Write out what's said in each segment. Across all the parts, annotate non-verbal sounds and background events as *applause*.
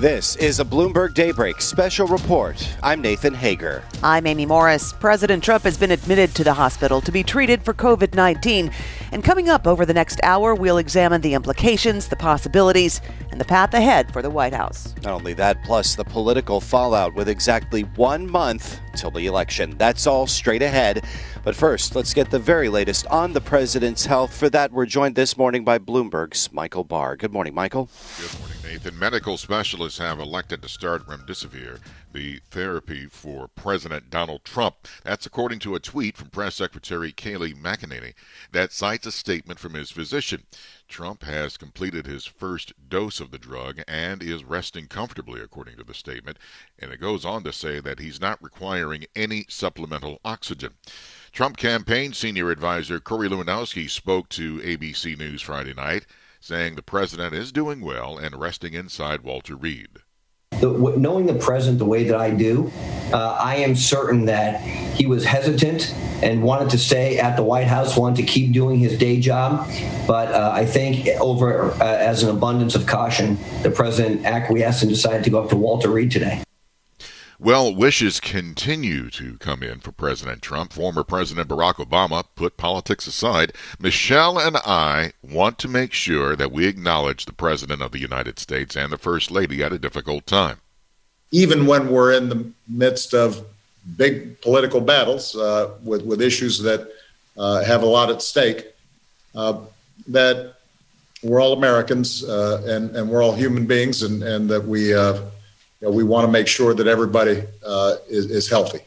This is a Bloomberg Daybreak special report. I'm Nathan Hager. I'm Amy Morris. President Trump has been admitted to the hospital to be treated for COVID 19. And coming up over the next hour, we'll examine the implications, the possibilities, and the path ahead for the White House. Not only that, plus the political fallout with exactly one month till the election. That's all straight ahead. But first, let's get the very latest on the president's health. For that, we're joined this morning by Bloomberg's Michael Barr. Good morning, Michael. Good morning, Nathan. Medical specialists have elected to start remdesivir, the therapy for President Donald Trump. That's according to a tweet from Press Secretary Kayleigh McEnany that cites a statement from his physician. Trump has completed his first dose of the drug and is resting comfortably, according to the statement. And it goes on to say that he's not requiring any supplemental oxygen. Trump campaign senior advisor Corey Lewandowski spoke to ABC News Friday night, saying the president is doing well and resting inside Walter Reed. The, knowing the president the way that I do, uh, I am certain that he was hesitant and wanted to stay at the White House, wanted to keep doing his day job. But uh, I think, over uh, as an abundance of caution, the president acquiesced and decided to go up to Walter Reed today. Well, wishes continue to come in for President Trump. Former President Barack Obama put politics aside. Michelle and I want to make sure that we acknowledge the President of the United States and the First Lady at a difficult time. Even when we're in the midst of big political battles uh, with, with issues that uh, have a lot at stake, uh, that we're all Americans uh, and, and we're all human beings and, and that we uh, you know, we want to make sure that everybody uh, is, is healthy.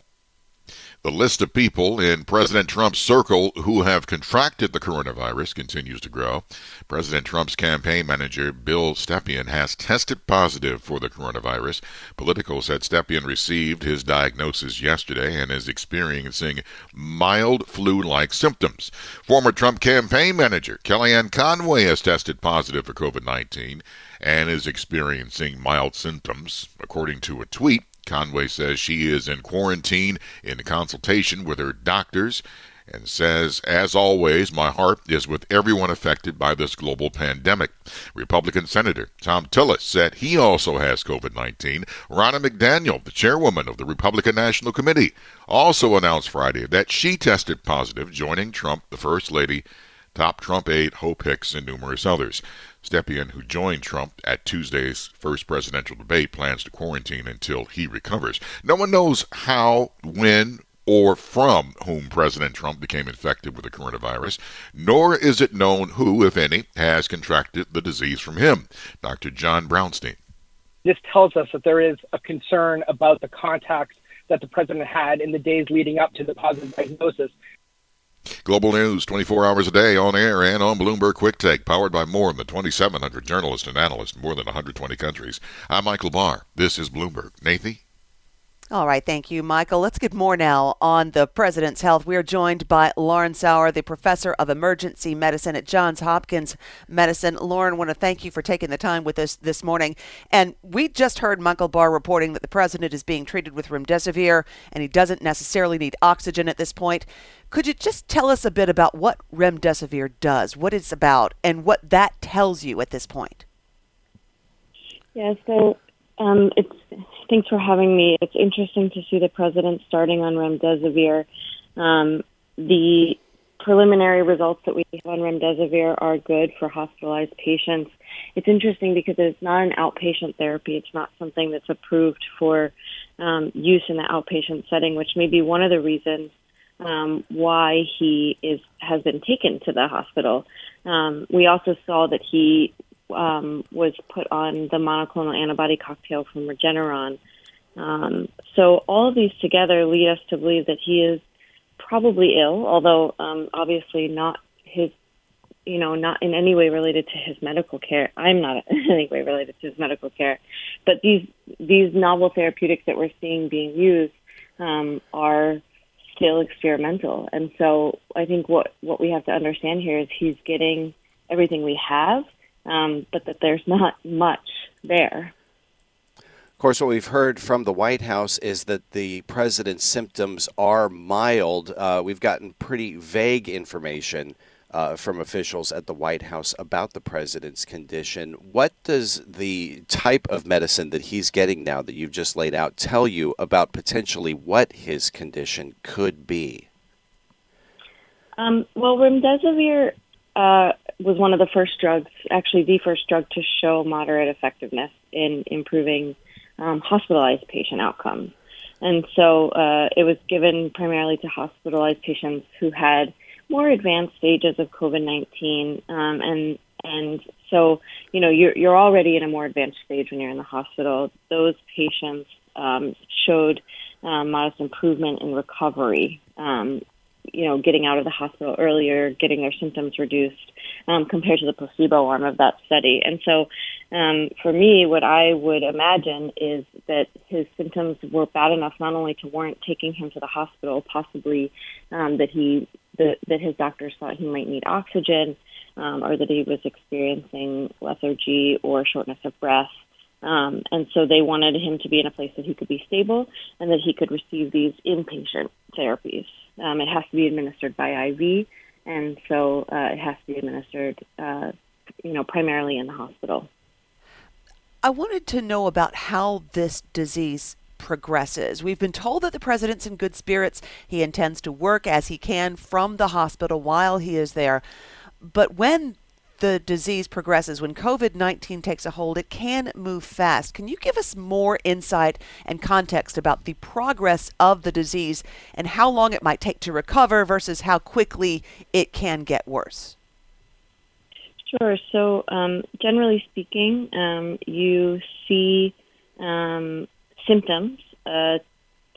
The list of people in President Trump's circle who have contracted the coronavirus continues to grow. President Trump's campaign manager, Bill Stepien, has tested positive for the coronavirus. Politico said Stepien received his diagnosis yesterday and is experiencing mild flu like symptoms. Former Trump campaign manager, Kellyanne Conway, has tested positive for COVID 19 and is experiencing mild symptoms, according to a tweet. Conway says she is in quarantine in consultation with her doctors and says, as always, my heart is with everyone affected by this global pandemic. Republican Senator Thom Tillis said he also has COVID 19. Ronna McDaniel, the chairwoman of the Republican National Committee, also announced Friday that she tested positive, joining Trump, the First Lady, top Trump aide Hope Hicks, and numerous others. Stepien, who joined Trump at Tuesday's first presidential debate, plans to quarantine until he recovers. No one knows how, when, or from whom President Trump became infected with the coronavirus, nor is it known who, if any, has contracted the disease from him. Dr. John Brownstein. This tells us that there is a concern about the contacts that the president had in the days leading up to the positive diagnosis. Global news 24 hours a day on air and on Bloomberg Quick Take, powered by more than 2,700 journalists and analysts in more than 120 countries. I'm Michael Barr. This is Bloomberg. Nathan? All right, thank you, Michael. Let's get more now on the president's health. We are joined by Lauren Sauer, the professor of emergency medicine at Johns Hopkins Medicine. Lauren, I want to thank you for taking the time with us this morning. And we just heard Michael Barr reporting that the president is being treated with remdesivir and he doesn't necessarily need oxygen at this point. Could you just tell us a bit about what remdesivir does, what it's about, and what that tells you at this point? Yeah, so um, it's thanks for having me. It's interesting to see the president starting on remdesivir. Um, the preliminary results that we have on remdesivir are good for hospitalized patients. It's interesting because it's not an outpatient therapy. It's not something that's approved for um, use in the outpatient setting, which may be one of the reasons um, why he is has been taken to the hospital. Um, we also saw that he um, was put on the monoclonal antibody cocktail from Regeneron. Um, so all of these together lead us to believe that he is probably ill, although um, obviously not his, you know, not in any way related to his medical care. I'm not in *laughs* any way related to his medical care, but these these novel therapeutics that we're seeing being used um, are still experimental, and so I think what what we have to understand here is he's getting everything we have um, but that there's not much there. Of course, what we've heard from the White House is that the president's symptoms are mild. Uh, we've gotten pretty vague information uh, from officials at the White House about the president's condition. What does the type of medicine that he's getting now that you've just laid out tell you about potentially what his condition could be? Um, well, remdesivir uh, was one of the first drugs, actually the first drug to show moderate effectiveness in improving um, hospitalized patient outcomes. And so uh, it was given primarily to hospitalized patients who had more advanced stages of COVID 19. Um, and, and so, you know, you're, you're already in a more advanced stage when you're in the hospital. Those patients um, showed um, modest improvement in recovery um, you know, getting out of the hospital earlier, getting their symptoms reduced um, compared to the placebo arm of that study. And so, um, for me, what I would imagine is that his symptoms were bad enough not only to warrant taking him to the hospital, possibly um, that he that, that his doctors thought he might need oxygen, um, or that he was experiencing lethargy or shortness of breath. Um, and so they wanted him to be in a place that he could be stable and that he could receive these inpatient therapies. Um, it has to be administered by IV, and so uh, it has to be administered, uh, you know, primarily in the hospital. I wanted to know about how this disease progresses. We've been told that the president's in good spirits. He intends to work as he can from the hospital while he is there. But when the disease progresses, when COVID 19 takes a hold, it can move fast. Can you give us more insight and context about the progress of the disease and how long it might take to recover versus how quickly it can get worse? Sure. So, um, generally speaking, um, you see um, symptoms uh,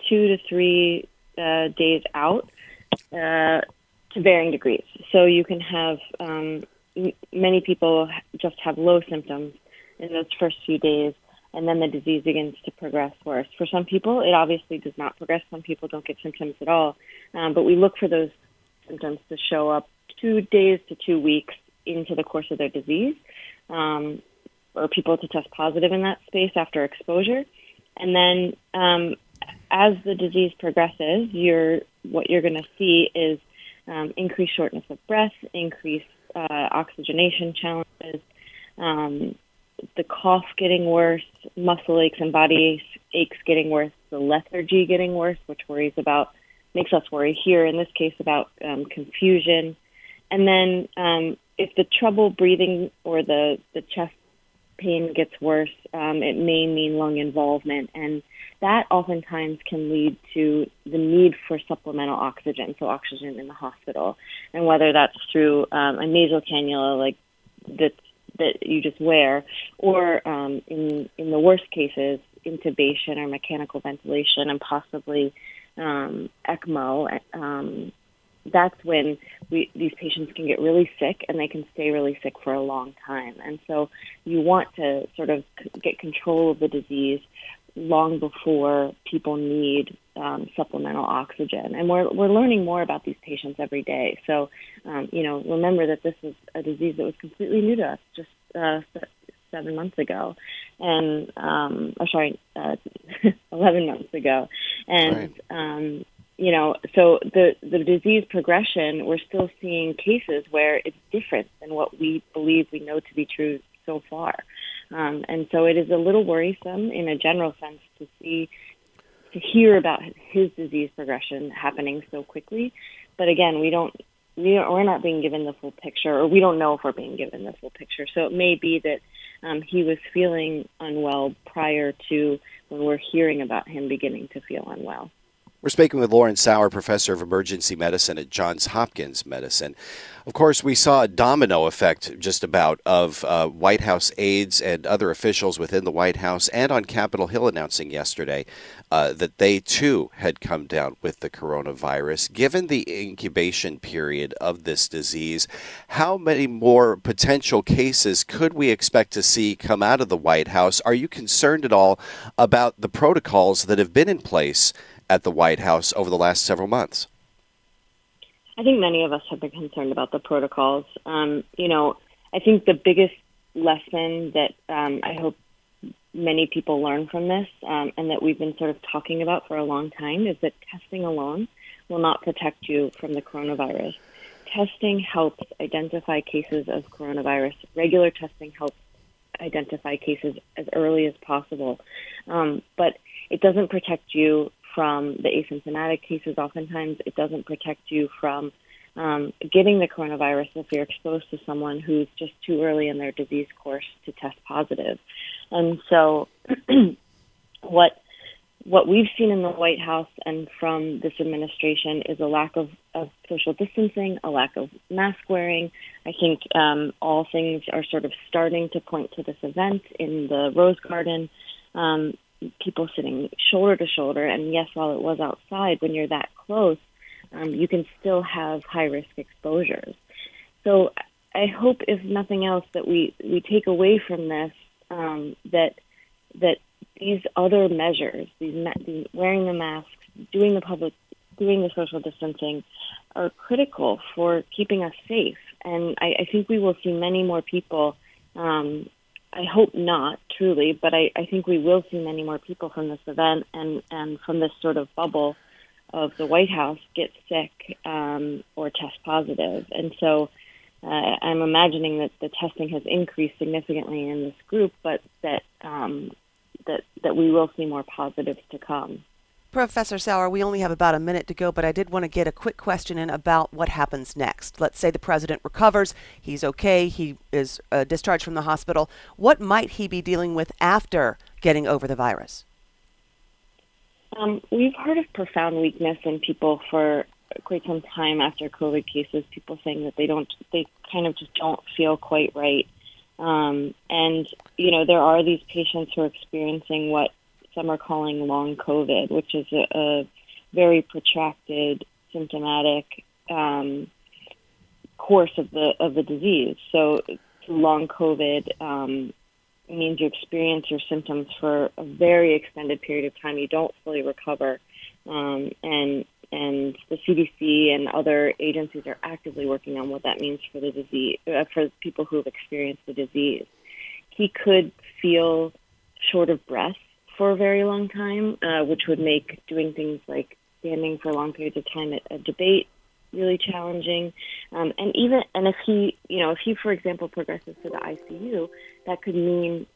two to three uh, days out uh, to varying degrees. So, you can have um, many people just have low symptoms in those first few days, and then the disease begins to progress worse. For some people, it obviously does not progress. Some people don't get symptoms at all, um, but we look for those symptoms to show up two days to two weeks into the course of their disease, um, or people to test positive in that space after exposure, and then um, as the disease progresses, you're what you're going to see is um, increased shortness of breath, increased uh, oxygenation challenges, um, the cough getting worse, muscle aches and body aches getting worse, the lethargy getting worse, which worries about makes us worry here in this case about um, confusion, and then um, if the trouble breathing or the the chest pain gets worse, um, it may mean lung involvement, and that oftentimes can lead to the need for supplemental oxygen, so oxygen in the hospital, and whether that's through um, a nasal cannula like that that you just wear, or um, in in the worst cases, intubation or mechanical ventilation, and possibly um, ECMO. Um, that's when we, these patients can get really sick and they can stay really sick for a long time. And so you want to sort of get control of the disease long before people need um, supplemental oxygen. And we're, we're learning more about these patients every day. So, um, you know, remember that this is a disease that was completely new to us just uh, seven months ago. And, um, or sorry, uh, *laughs* 11 months ago. And, right. um, you know, so the, the disease progression, we're still seeing cases where it's different than what we believe we know to be true so far. Um, and so it is a little worrisome in a general sense to see, to hear about his disease progression happening so quickly. But again, we don't, we don't, we're not being given the full picture, or we don't know if we're being given the full picture. So it may be that um, he was feeling unwell prior to when we're hearing about him beginning to feel unwell. We're speaking with Lauren Sauer, professor of emergency medicine at Johns Hopkins Medicine. Of course, we saw a domino effect just about of uh, White House aides and other officials within the White House and on Capitol Hill announcing yesterday uh, that they too had come down with the coronavirus. Given the incubation period of this disease, how many more potential cases could we expect to see come out of the White House? Are you concerned at all about the protocols that have been in place? At the White House over the last several months? I think many of us have been concerned about the protocols. Um, you know, I think the biggest lesson that um, I hope many people learn from this um, and that we've been sort of talking about for a long time is that testing alone will not protect you from the coronavirus. testing helps identify cases of coronavirus. Regular testing helps identify cases as early as possible, um, but it doesn't protect you from the asymptomatic cases. Oftentimes, it doesn't protect you from um, getting the coronavirus if you're exposed to someone who's just too early in their disease course to test positive. And so, *clears throat* what what we've seen in the White House and from this administration is a lack of, of social distancing, a lack of mask wearing. I think um, all things are sort of starting to point to this event in the Rose Garden. Um, people sitting shoulder to shoulder, and yes, while it was outside, when you're that close, um, you can still have high risk exposures. So I hope, if nothing else, that we, we take away from this um, that that these other measures, these, these wearing the masks, doing the public, doing the social distancing, are critical for keeping us safe. And I, I think we will see many more people. Um, I hope not, truly, but I, I think we will see many more people from this event and, and from this sort of bubble of the White House get sick um, or test positive. And so uh, I'm imagining that the testing has increased significantly in this group, but that um, that that we will see more positives to come. Professor Sauer, we only have about a minute to go, but I did want to get a quick question in about what happens next. Let's say the president recovers, he's okay, he is uh, discharged from the hospital. What might he be dealing with after getting over the virus? Um, we've heard of profound weakness in people for quite some time after COVID cases. People saying that they don't, they kind of just don't feel quite right. Um, and, you know, there are these patients who are experiencing what some are calling long COVID, which is a, a very protracted symptomatic um, course of the of the disease. So long COVID um, means you experience your symptoms for a very extended period of time. You don't fully recover, um, and and the CDC and other agencies are actively working on what that means for the disease uh, for people who have experienced the disease. He could feel short of breath for a very long time, uh, which would make doing things like standing for long periods of time at a debate really challenging. Um, and even and if he, you know, if he, for example, progresses to the ICU, that could mean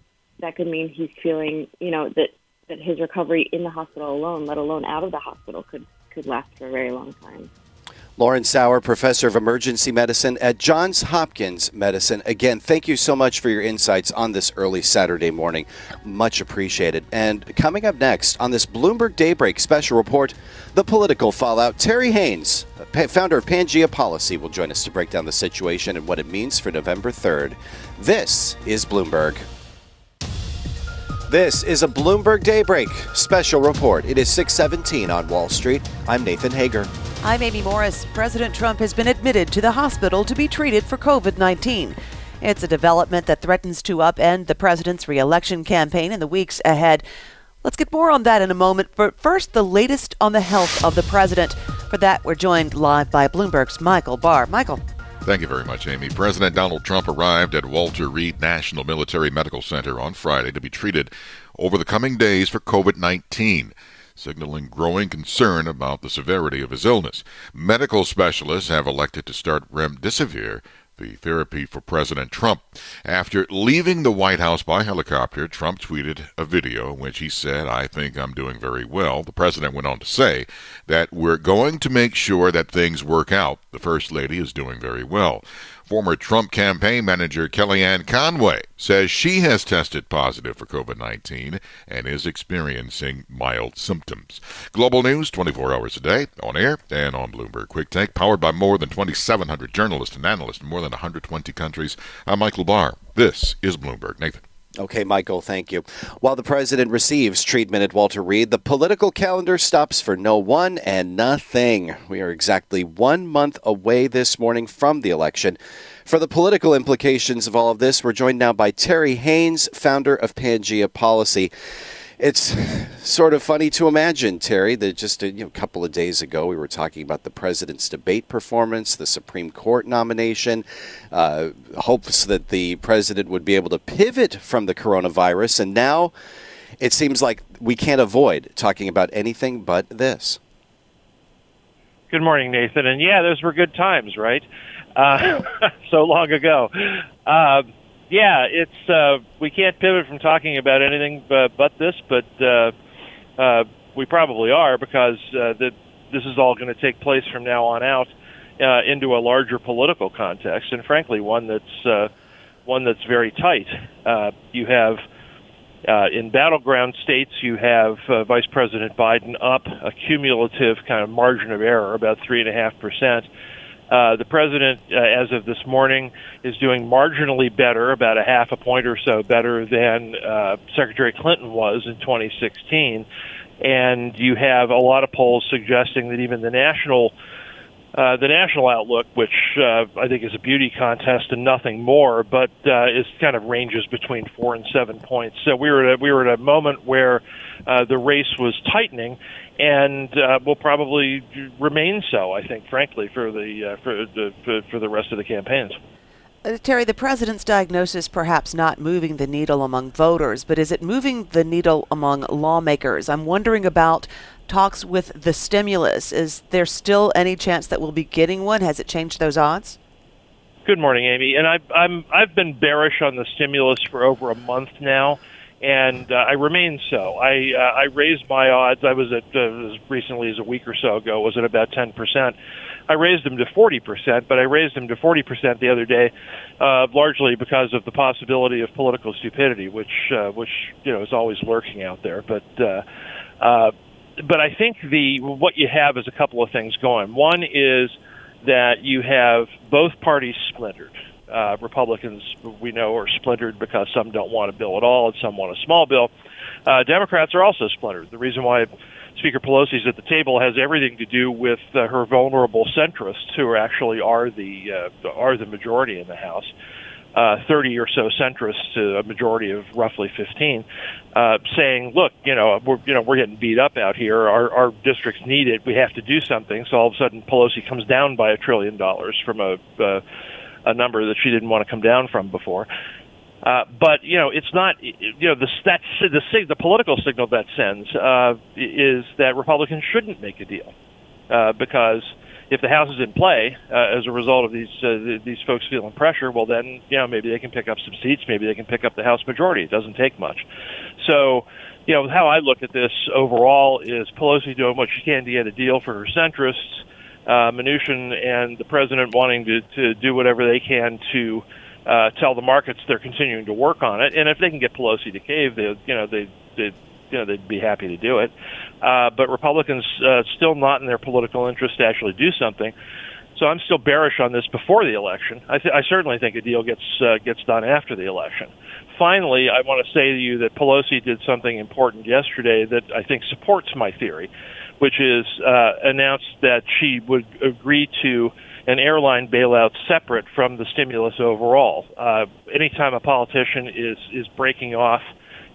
that could mean he's feeling, you know, that that his recovery in the hospital alone, let alone out of the hospital, could could last for a very long time. Lauren Sauer, professor of emergency medicine at Johns Hopkins Medicine. Again, thank you so much for your insights on this early Saturday morning. Much appreciated. And coming up next on this Bloomberg Daybreak special report, the political fallout. Terry Haines, founder of Pangaea Policy, will join us to break down the situation and what it means for November 3rd. This is Bloomberg. This is a Bloomberg Daybreak special report. It is 617 on Wall Street. I'm Nathan Hager. I'm Amy Morris. President Trump has been admitted to the hospital to be treated for COVID 19. It's a development that threatens to upend the president's reelection campaign in the weeks ahead. Let's get more on that in a moment, but first, the latest on the health of the president. For that, we're joined live by Bloomberg's Michael Barr. Michael. Thank you very much, Amy. President Donald Trump arrived at Walter Reed National Military Medical Center on Friday to be treated over the coming days for COVID 19 signaling growing concern about the severity of his illness. Medical specialists have elected to start remdesivir the therapy for President Trump. After leaving the White House by helicopter, Trump tweeted a video in which he said, I think I'm doing very well. The president went on to say that we're going to make sure that things work out. The First Lady is doing very well. Former Trump campaign manager Kellyanne Conway says she has tested positive for COVID 19 and is experiencing mild symptoms. Global news 24 hours a day, on air and on Bloomberg Quick Take, powered by more than 2,700 journalists and analysts in more than 120 countries. I'm Michael Barr. This is Bloomberg. Nathan. Okay, Michael, thank you. While the president receives treatment at Walter Reed, the political calendar stops for no one and nothing. We are exactly one month away this morning from the election. For the political implications of all of this, we're joined now by Terry Haines, founder of Pangaea Policy it's sort of funny to imagine, Terry, that just a you know, couple of days ago we were talking about the president's debate performance, the Supreme Court nomination, uh, hopes that the president would be able to pivot from the coronavirus, and now it seems like we can't avoid talking about anything but this. Good morning, Nathan. And yeah, those were good times, right? Uh, *laughs* so long ago. Uh, yeah, it's uh, we can't pivot from talking about anything but, but this, but uh, uh, we probably are because uh, the, this is all going to take place from now on out uh, into a larger political context, and frankly, one that's uh, one that's very tight. Uh, you have uh, in battleground states, you have uh, Vice President Biden up a cumulative kind of margin of error, about three and a half percent. Uh, the president, uh, as of this morning, is doing marginally better, about a half a point or so better than uh, Secretary Clinton was in 2016. And you have a lot of polls suggesting that even the national uh, the national outlook, which uh, I think is a beauty contest and nothing more, but uh, is kind of ranges between four and seven points. So we were at a, we were at a moment where uh, the race was tightening, and uh, will probably remain so. I think, frankly, for the uh, for the for, for the rest of the campaigns. Uh, Terry, the president's diagnosis perhaps not moving the needle among voters, but is it moving the needle among lawmakers? I'm wondering about talks with the stimulus. Is there still any chance that we'll be getting one? Has it changed those odds? Good morning, Amy. And I've, I'm I've been bearish on the stimulus for over a month now, and uh, I remain so. I uh, I raised my odds. I was at uh, as recently as a week or so ago was at about ten percent. I raised them to 40%, but I raised them to 40% the other day, uh, largely because of the possibility of political stupidity, which uh, which you know is always lurking out there. But uh, uh, but I think the what you have is a couple of things going. One is that you have both parties splintered. Uh, Republicans, we know, are splintered because some don't want a bill at all and some want a small bill. Uh, Democrats are also splintered. The reason why Speaker Pelosi is at the table has everything to do with uh, her vulnerable centrists, who actually are the uh, are the majority in the House uh, 30 or so centrists to a majority of roughly 15, uh, saying, "Look, you know, we're you know we're getting beat up out here. Our our districts need it. We have to do something." So all of a sudden, Pelosi comes down by a trillion dollars from a uh, a number that she didn't want to come down from before. Uh, but you know, it's not. You know, the that the the political signal that sends uh, is that Republicans shouldn't make a deal uh, because if the House is in play uh, as a result of these uh, these folks feeling pressure, well then you know maybe they can pick up some seats, maybe they can pick up the House majority. It doesn't take much. So, you know, how I look at this overall is Pelosi doing what she can to get a deal for her centrists, uh, Mnuchin and the president wanting to, to do whatever they can to uh, tell the markets they're continuing to work on it, and if they can get Pelosi to cave, they you know they they you know they'd be happy to do it. Uh, but Republicans uh, still not in their political interest to actually do something. So I'm still bearish on this before the election. I, th- I certainly think a deal gets uh, gets done after the election. Finally, I want to say to you that Pelosi did something important yesterday that I think supports my theory, which is uh, announced that she would agree to an airline bailout separate from the stimulus overall. Uh, anytime a politician is is breaking off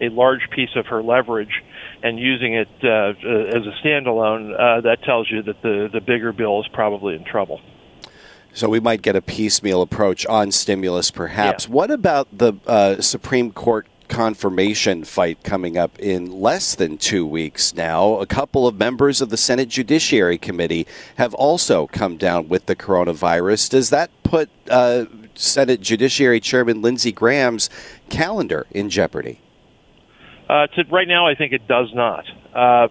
a large piece of her leverage and using it uh, uh, as a standalone, uh, that tells you that the, the bigger bill is probably in trouble. So we might get a piecemeal approach on stimulus, perhaps. Yeah. What about the uh, Supreme Court confirmation fight coming up in less than two weeks now. A couple of members of the Senate Judiciary Committee have also come down with the coronavirus. Does that put uh, Senate Judiciary Chairman Lindsey Graham's calendar in jeopardy? Uh, to, right now, I think it does not. Uh,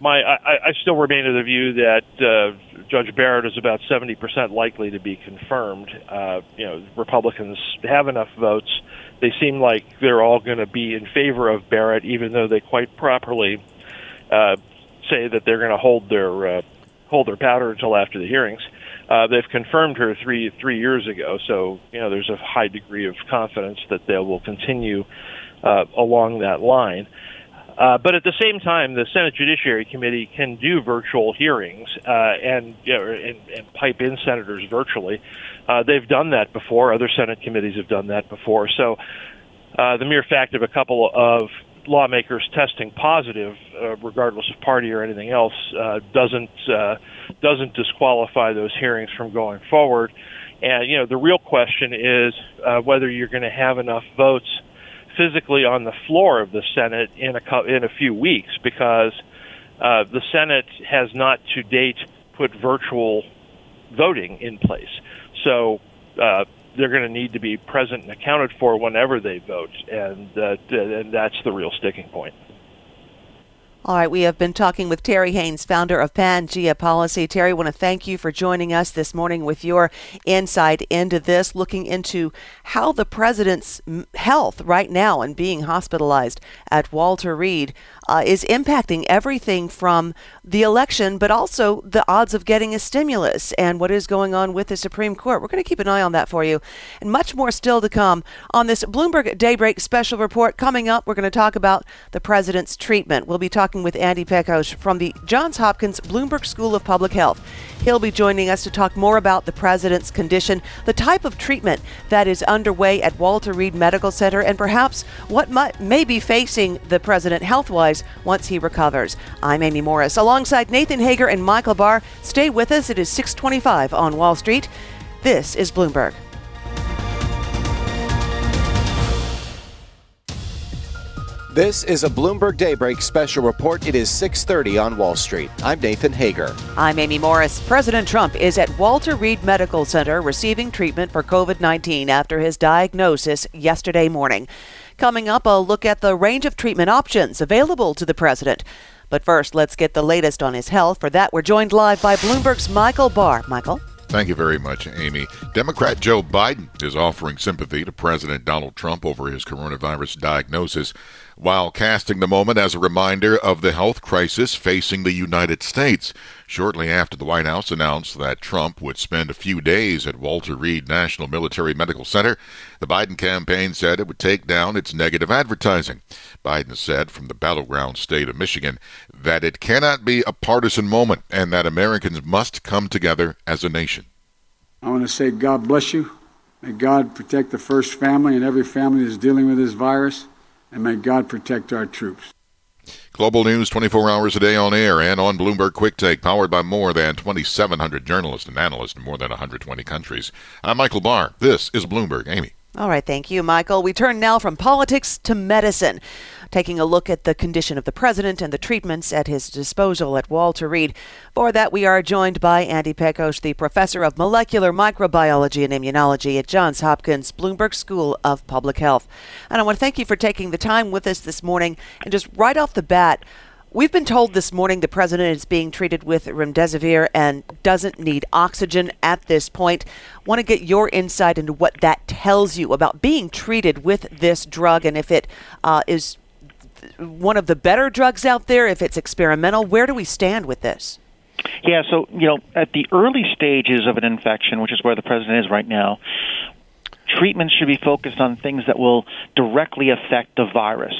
my, I, I still remain of the view that uh, Judge Barrett is about 70% likely to be confirmed. Uh, you know, Republicans have enough votes. They seem like they're all going to be in favor of Barrett, even though they quite properly uh, say that they're going to hold their uh, hold their powder until after the hearings. Uh, they've confirmed her three three years ago, so you know there's a high degree of confidence that they will continue uh, along that line. Uh, but at the same time, the Senate Judiciary Committee can do virtual hearings uh, and, you know, and, and pipe in senators virtually. Uh, they've done that before. Other Senate committees have done that before. So uh, the mere fact of a couple of lawmakers testing positive, uh, regardless of party or anything else, uh, doesn't uh, doesn't disqualify those hearings from going forward. And you know, the real question is uh, whether you're going to have enough votes physically on the floor of the Senate in a in a few weeks because uh, the Senate has not to date put virtual voting in place. So uh, they're going to need to be present and accounted for whenever they vote, and uh, and that's the real sticking point. All right, we have been talking with Terry Haines, founder of Pangaea Policy. Terry, I want to thank you for joining us this morning with your insight into this, looking into how the president's health right now and being hospitalized at Walter Reed uh, is impacting everything from the election, but also the odds of getting a stimulus and what is going on with the Supreme Court. We're going to keep an eye on that for you, and much more still to come on this Bloomberg Daybreak special report. Coming up, we're going to talk about the president's treatment. We'll be talking with Andy Pekosz from the Johns Hopkins Bloomberg School of Public Health. He'll be joining us to talk more about the president's condition, the type of treatment that is underway at Walter Reed Medical Center, and perhaps what might, may be facing the president health wise once he recovers. I'm Amy Morris alongside Nathan Hager and Michael Barr. Stay with us. It is 625 on Wall Street. This is Bloomberg. This is a Bloomberg Daybreak special report. It is 6:30 on Wall Street. I'm Nathan Hager. I'm Amy Morris. President Trump is at Walter Reed Medical Center receiving treatment for COVID-19 after his diagnosis yesterday morning. Coming up, a look at the range of treatment options available to the president. But first, let's get the latest on his health. For that, we're joined live by Bloomberg's Michael Barr. Michael Thank you very much, Amy. Democrat Joe Biden is offering sympathy to President Donald Trump over his coronavirus diagnosis while casting the moment as a reminder of the health crisis facing the United States. Shortly after the White House announced that Trump would spend a few days at Walter Reed National Military Medical Center, the Biden campaign said it would take down its negative advertising. Biden said from the battleground state of Michigan that it cannot be a partisan moment and that Americans must come together as a nation. I want to say God bless you. May God protect the first family and every family that's dealing with this virus and may God protect our troops. Global News 24 hours a day on air and on Bloomberg Quick Take, powered by more than 2,700 journalists and analysts in more than 120 countries. I'm Michael Barr. This is Bloomberg. Amy. All right, thank you, Michael. We turn now from politics to medicine taking a look at the condition of the president and the treatments at his disposal at Walter Reed. For that, we are joined by Andy Pekosz, the professor of molecular microbiology and immunology at Johns Hopkins Bloomberg School of Public Health. And I want to thank you for taking the time with us this morning. And just right off the bat, We've been told this morning the president is being treated with remdesivir and doesn't need oxygen at this point. Want to get your insight into what that tells you about being treated with this drug and if it uh, is one of the better drugs out there? If it's experimental, where do we stand with this? Yeah, so, you know, at the early stages of an infection, which is where the president is right now, treatments should be focused on things that will directly affect the virus.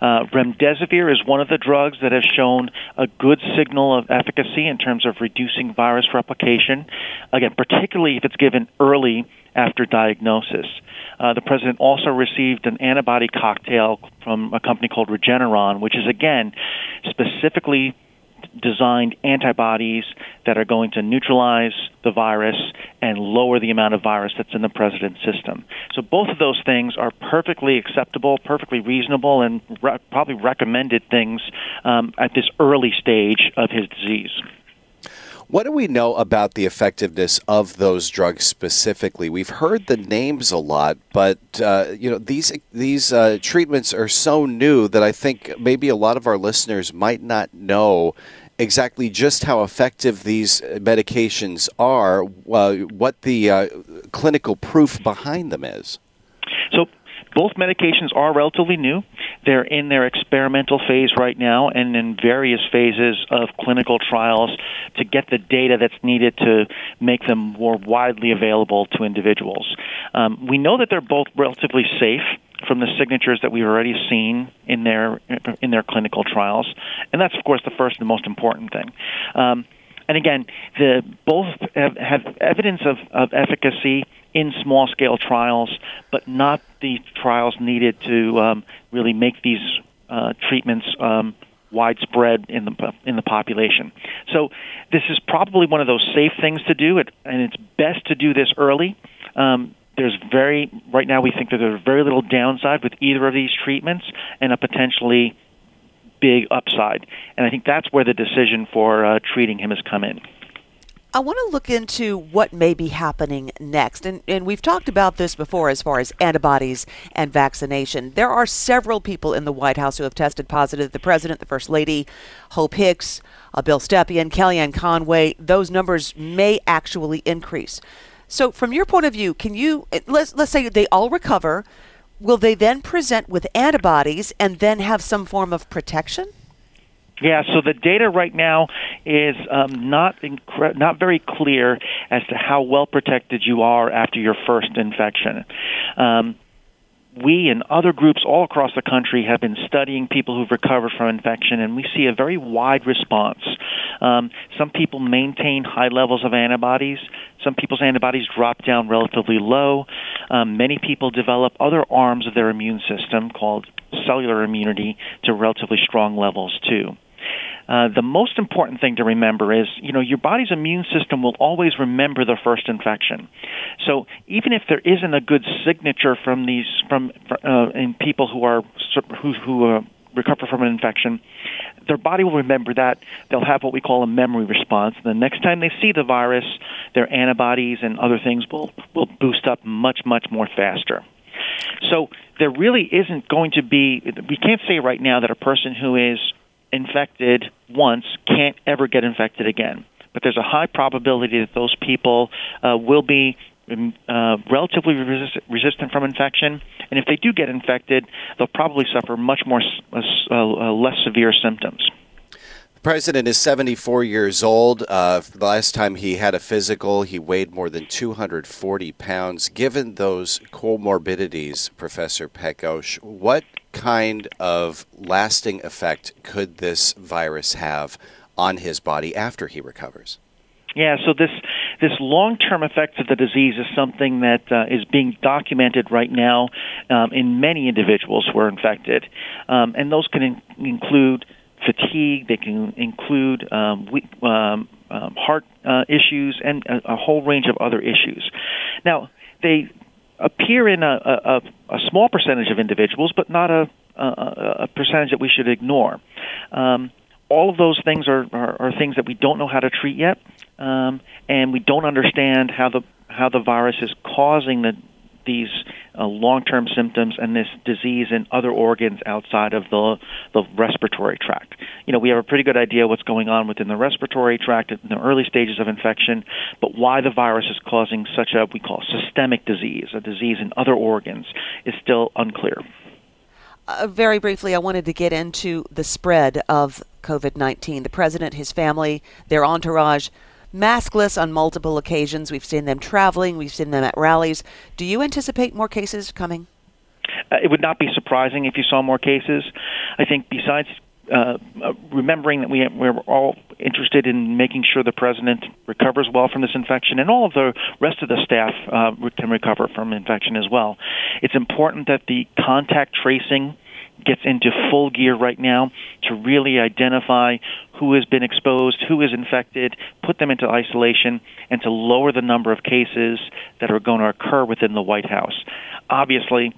Uh, remdesivir is one of the drugs that has shown a good signal of efficacy in terms of reducing virus replication, again, particularly if it's given early after diagnosis. Uh, the president also received an antibody cocktail from a company called Regeneron, which is, again, specifically designed antibodies that are going to neutralize the virus and lower the amount of virus that's in the president's system. So both of those things are perfectly acceptable, perfectly reasonable, and re- probably recommended things um, at this early stage of his disease. What do we know about the effectiveness of those drugs specifically? We've heard the names a lot, but uh, you know these these uh, treatments are so new that I think maybe a lot of our listeners might not know exactly just how effective these medications are, uh, what the uh, clinical proof behind them is. Both medications are relatively new. They're in their experimental phase right now and in various phases of clinical trials to get the data that's needed to make them more widely available to individuals. Um, we know that they're both relatively safe from the signatures that we've already seen in their in their clinical trials, and that's of course the first and most important thing. Um, and again, the both have, have evidence of, of efficacy in small scale trials, but not the trials needed to um, really make these uh, treatments um, widespread in the in the population. So this is probably one of those safe things to do, and it's best to do this early. Um, there's very right now we think that there's very little downside with either of these treatments, and a potentially big upside. And I think that's where the decision for uh, treating him has come in. I want to look into what may be happening next. And, and we've talked about this before as far as antibodies and vaccination. There are several people in the White House who have tested positive the president, the first lady, Hope Hicks, uh, Bill Stepien, Kellyanne Conway. Those numbers may actually increase. So, from your point of view, can you let's let's say they all recover? Will they then present with antibodies and then have some form of protection? Yeah, so the data right now is um, not incre- not very clear as to how well protected you are after your first infection. Um, we and other groups all across the country have been studying people who've recovered from infection, and we see a very wide response. Um, some people maintain high levels of antibodies. Some people's antibodies drop down relatively low. Um, many people develop other arms of their immune system called cellular immunity to relatively strong levels too. Uh, the most important thing to remember is, you know, your body's immune system will always remember the first infection. So even if there isn't a good signature from these from uh, in people who are who who uh, recover from an infection, their body will remember that. They'll have what we call a memory response. The next time they see the virus, their antibodies and other things will will boost up much much more faster. So there really isn't going to be. We can't say right now that a person who is infected once can't ever get infected again. But there's a high probability that those people uh, will be um, uh, relatively resist- resistant from infection, and if they do get infected, they'll probably suffer much more uh, uh, less severe symptoms. The president is 74 years old. Uh, the last time he had a physical, he weighed more than 240 pounds. Given those comorbidities, Professor Pekosz, what kind of lasting effect could this virus have on his body after he recovers? Yeah, so this this long term effects of the disease is something that uh, is being documented right now um, in many individuals who are infected, um, and those can in- include fatigue. They can include um, we- um, um, heart uh, issues and a, a whole range of other issues. Now, they appear in a, a, a small percentage of individuals, but not a, a, a percentage that we should ignore. Um, all of those things are, are, are, things that we don't know how to treat yet, um, and we don't understand how the how the virus is causing the these uh, long-term symptoms and this disease in other organs outside of the the respiratory tract. You know, we have a pretty good idea what's going on within the respiratory tract in the early stages of infection, but why the virus is causing such a we call systemic disease, a disease in other organs, is still unclear. Uh, very briefly, I wanted to get into the spread of COVID 19. The president, his family, their entourage maskless on multiple occasions. We've seen them traveling, we've seen them at rallies. Do you anticipate more cases coming? Uh, it would not be surprising if you saw more cases. I think besides uh, uh, remembering that we we're all interested in making sure the president recovers well from this infection, and all of the rest of the staff uh, can recover from infection as well. It's important that the contact tracing gets into full gear right now to really identify who has been exposed, who is infected, put them into isolation, and to lower the number of cases that are going to occur within the White House. Obviously,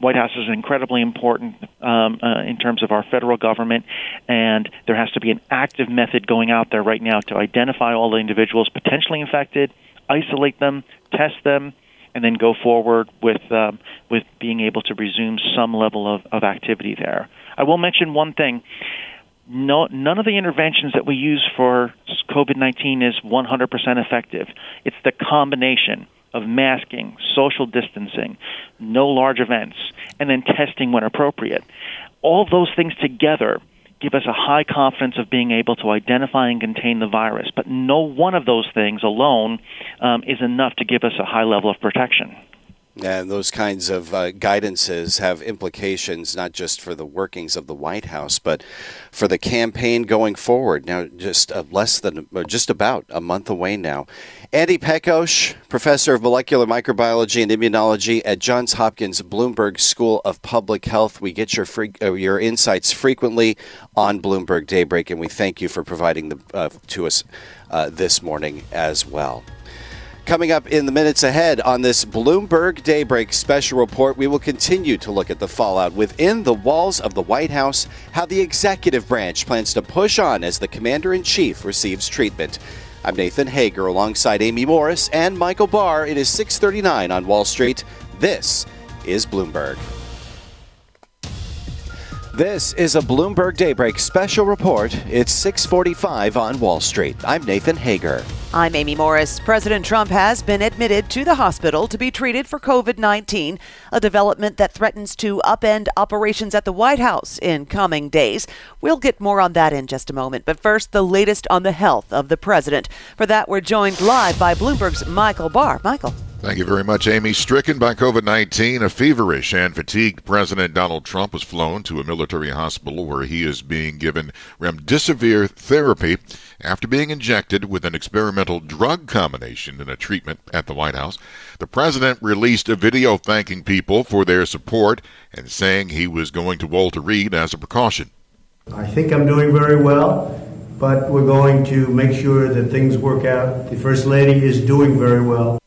White House is incredibly important um, uh, in terms of our federal government, and there has to be an active method going out there right now to identify all the individuals potentially infected, isolate them, test them, and then go forward with um, with being able to resume some level of, of activity there. I will mention one thing. No, none of the interventions that we use for COVID 19 is 100% effective. It's the combination of masking, social distancing, no large events, and then testing when appropriate. All those things together give us a high confidence of being able to identify and contain the virus. But no one of those things alone um, is enough to give us a high level of protection. And those kinds of uh, guidances have implications not just for the workings of the White House, but for the campaign going forward. Now, just uh, less than, just about a month away now. Andy Pekosz, professor of molecular microbiology and immunology at Johns Hopkins Bloomberg School of Public Health. We get your free, uh, your insights frequently on Bloomberg Daybreak, and we thank you for providing them uh, to us uh, this morning as well. Coming up in the minutes ahead on this Bloomberg Daybreak special report, we will continue to look at the fallout within the walls of the White House, how the executive branch plans to push on as the commander in chief receives treatment. I'm Nathan Hager alongside Amy Morris and Michael Barr. It is 6:39 on Wall Street. This is Bloomberg. This is a Bloomberg Daybreak special report. It's 6:45 on Wall Street. I'm Nathan Hager. I'm Amy Morris. President Trump has been admitted to the hospital to be treated for COVID-19, a development that threatens to upend operations at the White House in coming days. We'll get more on that in just a moment, but first the latest on the health of the president. For that, we're joined live by Bloomberg's Michael Barr. Michael Thank you very much, Amy. Stricken by COVID 19, a feverish and fatigued President Donald Trump was flown to a military hospital where he is being given remdesivir therapy after being injected with an experimental drug combination in a treatment at the White House. The president released a video thanking people for their support and saying he was going to Walter Reed as a precaution. I think I'm doing very well but we're going to make sure that things work out. The First Lady is doing very well.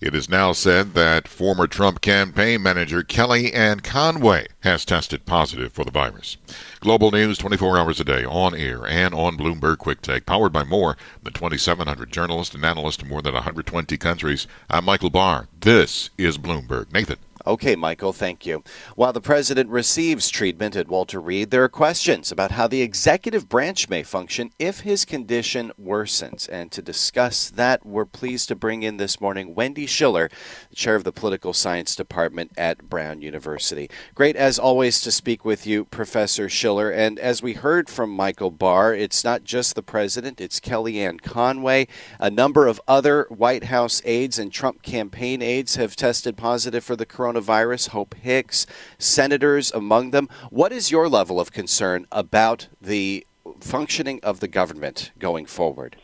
It is now said that former Trump campaign manager Kellyanne Conway has tested positive for the virus. Global news 24 hours a day on air and on Bloomberg Quick Take, powered by more than 2,700 journalists and analysts in more than 120 countries. I'm Michael Barr. This is Bloomberg. Nathan. Okay, Michael, thank you. While the president receives treatment at Walter Reed, there are questions about how the executive branch may function if his condition worsens. And to discuss that, we're pleased to bring in this morning Wendy Schiller, chair of the political science department at Brown University. Great, as always, to speak with you, Professor Schiller. And as we heard from Michael Barr, it's not just the president, it's Kellyanne Conway. A number of other White House aides and Trump campaign aides have tested positive for the coronavirus coronavirus, Hope Hicks, senators among them. What is your level of concern about the functioning of the government going forward?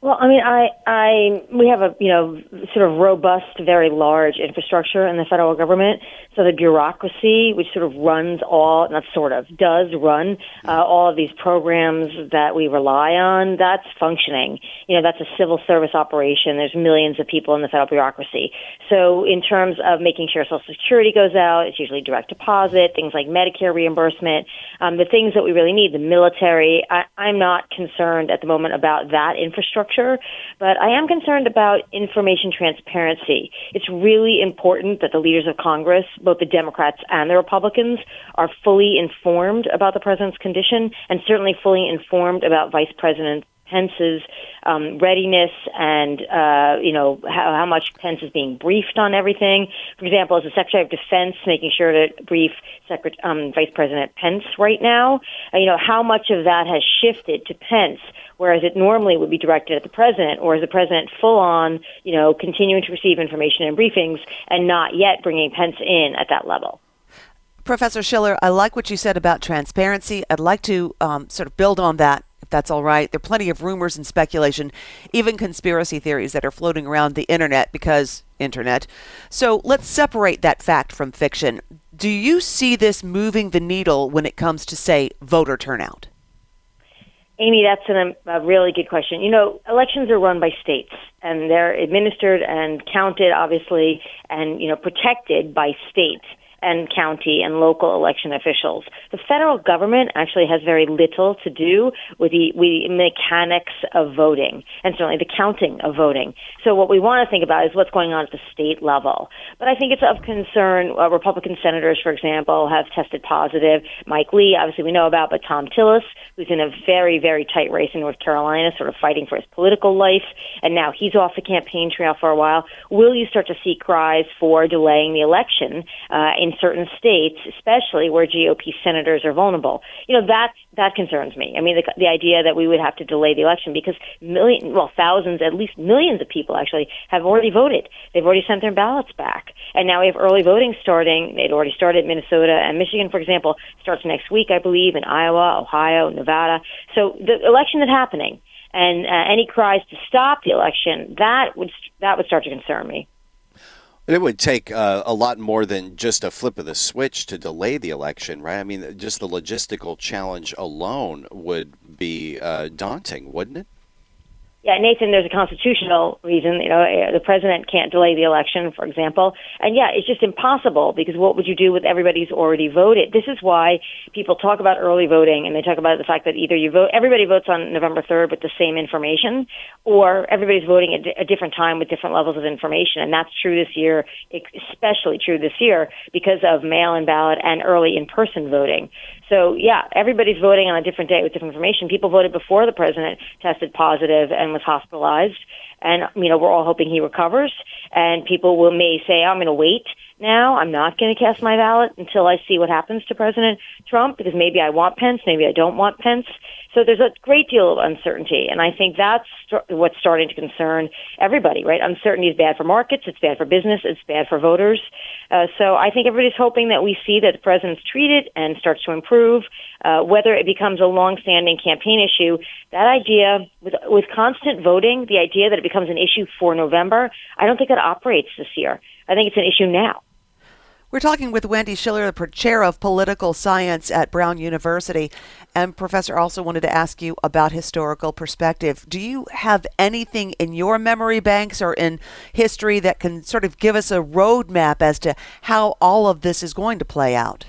Well, I mean, I, I, we have a, you know, sort of robust, very large infrastructure in the federal government. So the bureaucracy, which sort of runs all, not sort of, does run uh, all of these programs that we rely on, that's functioning. You know, that's a civil service operation. There's millions of people in the federal bureaucracy. So in terms of making sure Social Security goes out, it's usually direct deposit, things like Medicare reimbursement, um, the things that we really need, the military. I, I'm not concerned at the moment about that infrastructure structure, but I am concerned about information transparency. It's really important that the leaders of Congress, both the Democrats and the Republicans, are fully informed about the president's condition and certainly fully informed about Vice President Pence's um, readiness and uh, you know how, how much Pence is being briefed on everything. For example, as the Secretary of Defense, making sure to brief Secret- um, Vice President Pence right now. Uh, you know how much of that has shifted to Pence whereas it normally would be directed at the president, or is the president full on, you know, continuing to receive information and briefings and not yet bringing Pence in at that level? Professor Schiller, I like what you said about transparency. I'd like to um, sort of build on that, that's all right. There are plenty of rumors and speculation, even conspiracy theories that are floating around the internet because internet. So let's separate that fact from fiction. Do you see this moving the needle when it comes to, say, voter turnout? Amy, that's an, um, a really good question. You know, elections are run by states, and they're administered and counted, obviously, and you know protected by states and county and local election officials. The federal government actually has very little to do with the, with the mechanics of voting and certainly the counting of voting. So what we want to think about is what's going on at the state level. But I think it's of concern. Uh, Republican senators, for example, have tested positive. Mike Lee, obviously we know about, but Thom Tillis, who's in a very, very tight race in North Carolina, sort of fighting for his political life, and now he's off the campaign trail for a while. Will you start to see cries for delaying the election uh, in in certain states, especially where GOP senators are vulnerable. You know, that that concerns me. I mean, the, the idea that we would have to delay the election because million, well, thousands, at least millions of people actually have already voted. They've already sent their ballots back, and now we have early voting starting. It already started in Minnesota and Michigan, for example, starts next week, I believe, in Iowa, Ohio, Nevada. So the election is happening and uh, any cries to stop the election that would that would start to concern me. It would take uh, a lot more than just a flip of the switch to delay the election, right? I mean, just the logistical challenge alone would be uh, daunting, wouldn't it? Yeah, Nathan, there's a constitutional reason. You know, uh, the president can't delay the election, for example. And yeah, it's just impossible because what would you do with everybody who's already voted? This is why people talk about early voting and they talk about the fact that either you vote, everybody votes on November 3rd with the same information, or everybody's voting at a different time with different levels of information. And that's true this year, especially true this year because of mail in ballot and early in person voting. So yeah, everybody's voting on a different day with different information. People voted before the president tested positive and was hospitalized, and you know we're all hoping he recovers. And people will may say, oh, I'm going to wait now. I'm not going to cast my ballot until I see what happens to President Trump because maybe I want Pence, maybe I don't want Pence. So there's a great deal of uncertainty, and I think that's what's starting to concern everybody, right? Uncertainty is bad for markets, it's bad for business, it's bad for voters. Uh, so I think everybody's hoping that we see that the president's treated and starts to improve. Uh, whether it becomes a long-standing campaign issue, that idea with with constant voting, the idea that it becomes an issue for November, I don't think it operates this year. I think it's an issue now. We're talking with Wendy Schiller, the chair of political science at Brown University. And, Professor, also wanted to ask you about historical perspective. Do you have anything in your memory banks or in history that can sort of give us a roadmap as to how all of this is going to play out?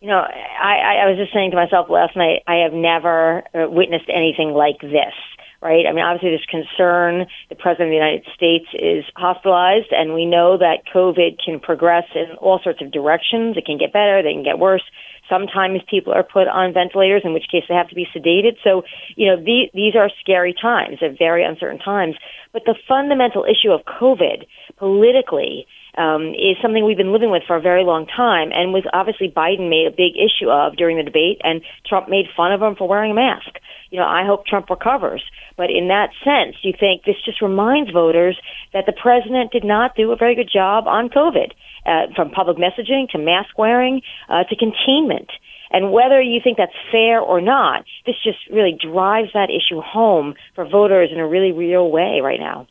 You know, I, I was just saying to myself last night, I have never uh, witnessed anything like this right? I mean, obviously, there's concern. The President of the United States is hospitalized, and we know that COVID can progress in all sorts of directions. It can get better, they can get worse. Sometimes people are put on ventilators, in which case they have to be sedated. So, you know, the, these are scary times, they're very uncertain times. But the fundamental issue of COVID politically um, is something we've been living with for a very long time, and was obviously Biden made a big issue of during the debate, and Trump made fun of him for wearing a mask. You know, I hope Trump recovers. But in that sense, you think this just reminds voters that the president did not do a very good job on COVID, uh, from public messaging to mask wearing uh, to containment. And whether you think that's fair or not, this just really drives that issue home for voters in a really real way right now.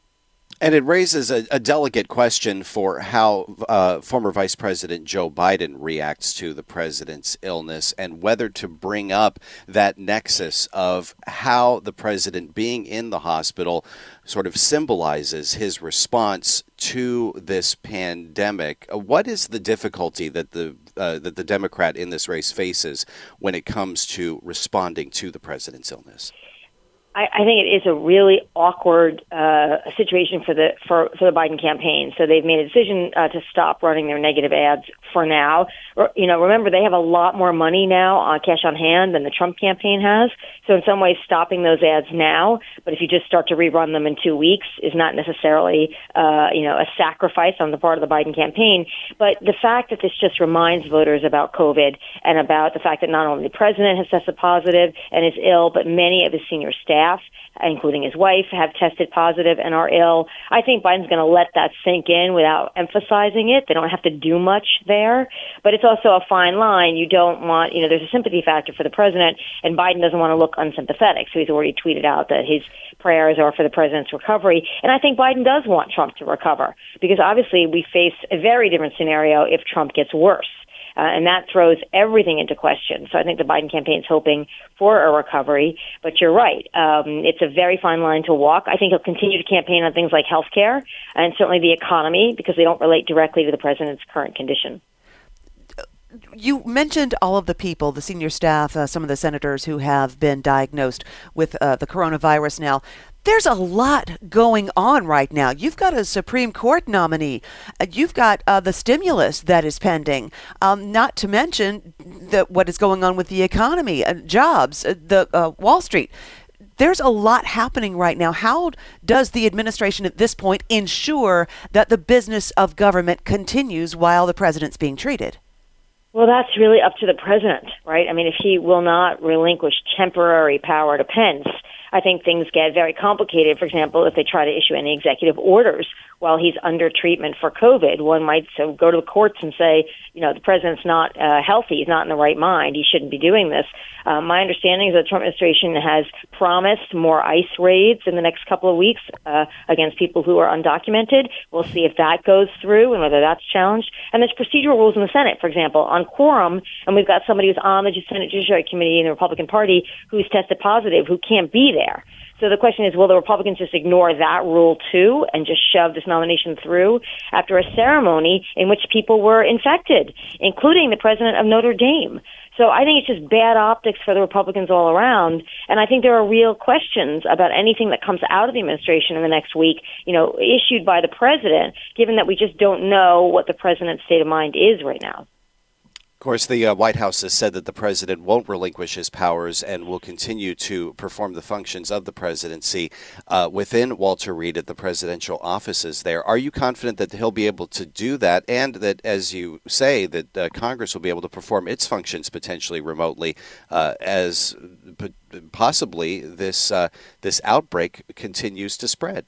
And it raises a, a delicate question for how uh, former Vice President Joe Biden reacts to the president's illness and whether to bring up that nexus of how the president being in the hospital sort of symbolizes his response to this pandemic. Uh, what is the difficulty that the uh, that the Democrat in this race faces when it comes to responding to the president's illness? I, I think it is a really awkward uh, situation for the for, for the Biden campaign. So they've made a decision uh, to stop running their negative ads for now. You know, remember they have a lot more money now on cash on hand than the Trump campaign has. So in some ways, stopping those ads now, but if you just start to rerun them in two weeks, is not necessarily uh, you know a sacrifice on the part of the Biden campaign. But the fact that this just reminds voters about COVID and about the fact that not only the president has tested positive and is ill, but many of his senior staff staff, including his wife, have tested positive and are ill. I think Biden's going to let that sink in without emphasizing it. They don't have to do much there, but it's also a fine line. You don't want, you know, there's a sympathy factor for the president, and Biden doesn't want to look unsympathetic. So he's already tweeted out that his prayers are for the president's recovery. And I think Biden does want Trump to recover because obviously we face a very different scenario if Trump gets worse. Uh, and that throws everything into question. So I think the Biden campaign is hoping for a recovery. But you're right. Um, it's a very fine line to walk. I think he'll continue to campaign on things like health care and certainly the economy because they don't relate directly to the president's current condition you mentioned all of the people, the senior staff, uh, some of the senators who have been diagnosed with uh, the coronavirus now there's a lot going on right now. You've got a Supreme Court nominee. Uh, you've got uh, the stimulus that is pending. Um, not to mention the, what is going on with the economy, uh, jobs, uh, the uh, Wall Street. There's a lot happening right now. How does the administration at this point ensure that the business of government continues while the president's being treated? Well, that's really up to the president, right? I mean, if he will not relinquish temporary power to Pence, I think things get very complicated. For example, if they try to issue any executive orders while he's under treatment for COVID, one might so go to the courts and say, you know, the president's not uh, healthy, he's not in the right mind, he shouldn't be doing this. Uh, my understanding is that the Trump administration has promised more ICE raids in the next couple of weeks uh, against people who are undocumented. We'll see if that goes through and whether that's challenged. And there's procedural rules in the Senate, for example, on quorum, and we've got somebody who's on the Senate Judiciary Committee in the Republican Party who's tested positive who can't be there. So the question is, will the Republicans just ignore that rule too and just shove this nomination through after a ceremony in which people were infected, including the president of Notre Dame? So I think it's just bad optics for the Republicans all around. And I think there are real questions about anything that comes out of the administration in the next week, you know, issued by the president, given that we just don't know what the president's state of mind is right now. Of course, the uh, White House has said that the president won't relinquish his powers and will continue to perform the functions of the presidency uh, within Walter Reed at the presidential offices there. Are you confident that he'll be able to do that and that, as you say, that uh, Congress will be able to perform its functions potentially remotely uh, as possibly this, uh, this outbreak continues to spread?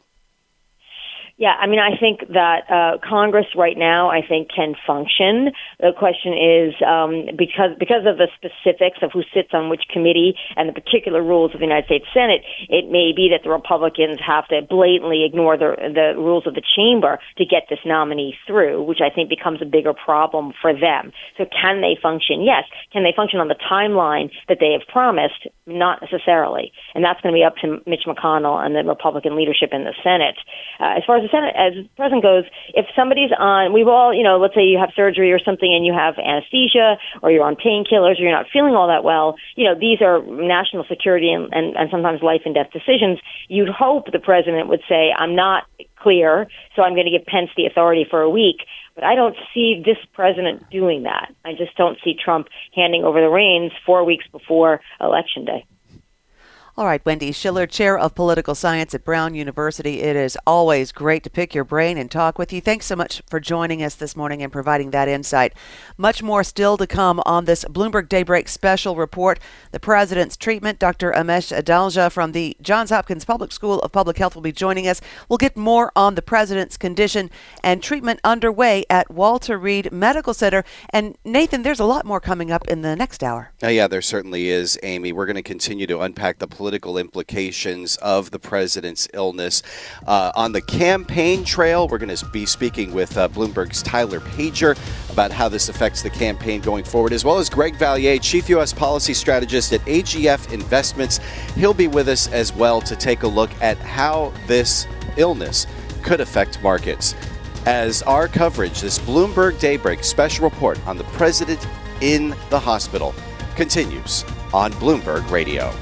Yeah, I mean, I think that uh, Congress right now, I think, can function. The question is um, because because of the specifics of who sits on which committee and the particular rules of the United States Senate, it may be that the Republicans have to blatantly ignore the the rules of the chamber to get this nominee through, which I think becomes a bigger problem for them. So, can they function? Yes. Can they function on the timeline that they have promised? Not necessarily, and that's going to be up to Mitch McConnell and the Republican leadership in the Senate. Uh, as far as Senate, as the president goes, if somebody's on, we've all, you know, let's say you have surgery or something and you have anesthesia or you're on painkillers or you're not feeling all that well, you know, these are national security and, and, and sometimes life and death decisions. You'd hope the president would say, I'm not clear, so I'm going to give Pence the authority for a week. But I don't see this president doing that. I just don't see Trump handing over the reins four weeks before Election Day. All right, Wendy Schiller, Chair of Political Science at Brown University. It is always great to pick your brain and talk with you. Thanks so much for joining us this morning and providing that insight. Much more still to come on this Bloomberg Daybreak special report. The President's treatment. Dr. Amesh Adalja from the Johns Hopkins Public School of Public Health will be joining us. We'll get more on the President's condition and treatment underway at Walter Reed Medical Center. And Nathan, there's a lot more coming up in the next hour. Oh, yeah, there certainly is, Amy. We're going to continue to unpack the political political implications of the president's illness. Uh, on the campaign trail, we're going to be speaking with uh, Bloomberg's Tyler Pager about how this affects the campaign going forward, as well as Greg Valliere, Chief U.S. Policy Strategist at AGF Investments. He'll be with us as well to take a look at how this illness could affect markets. As our coverage, this Bloomberg Daybreak special report on the president in the hospital continues on Bloomberg Radio.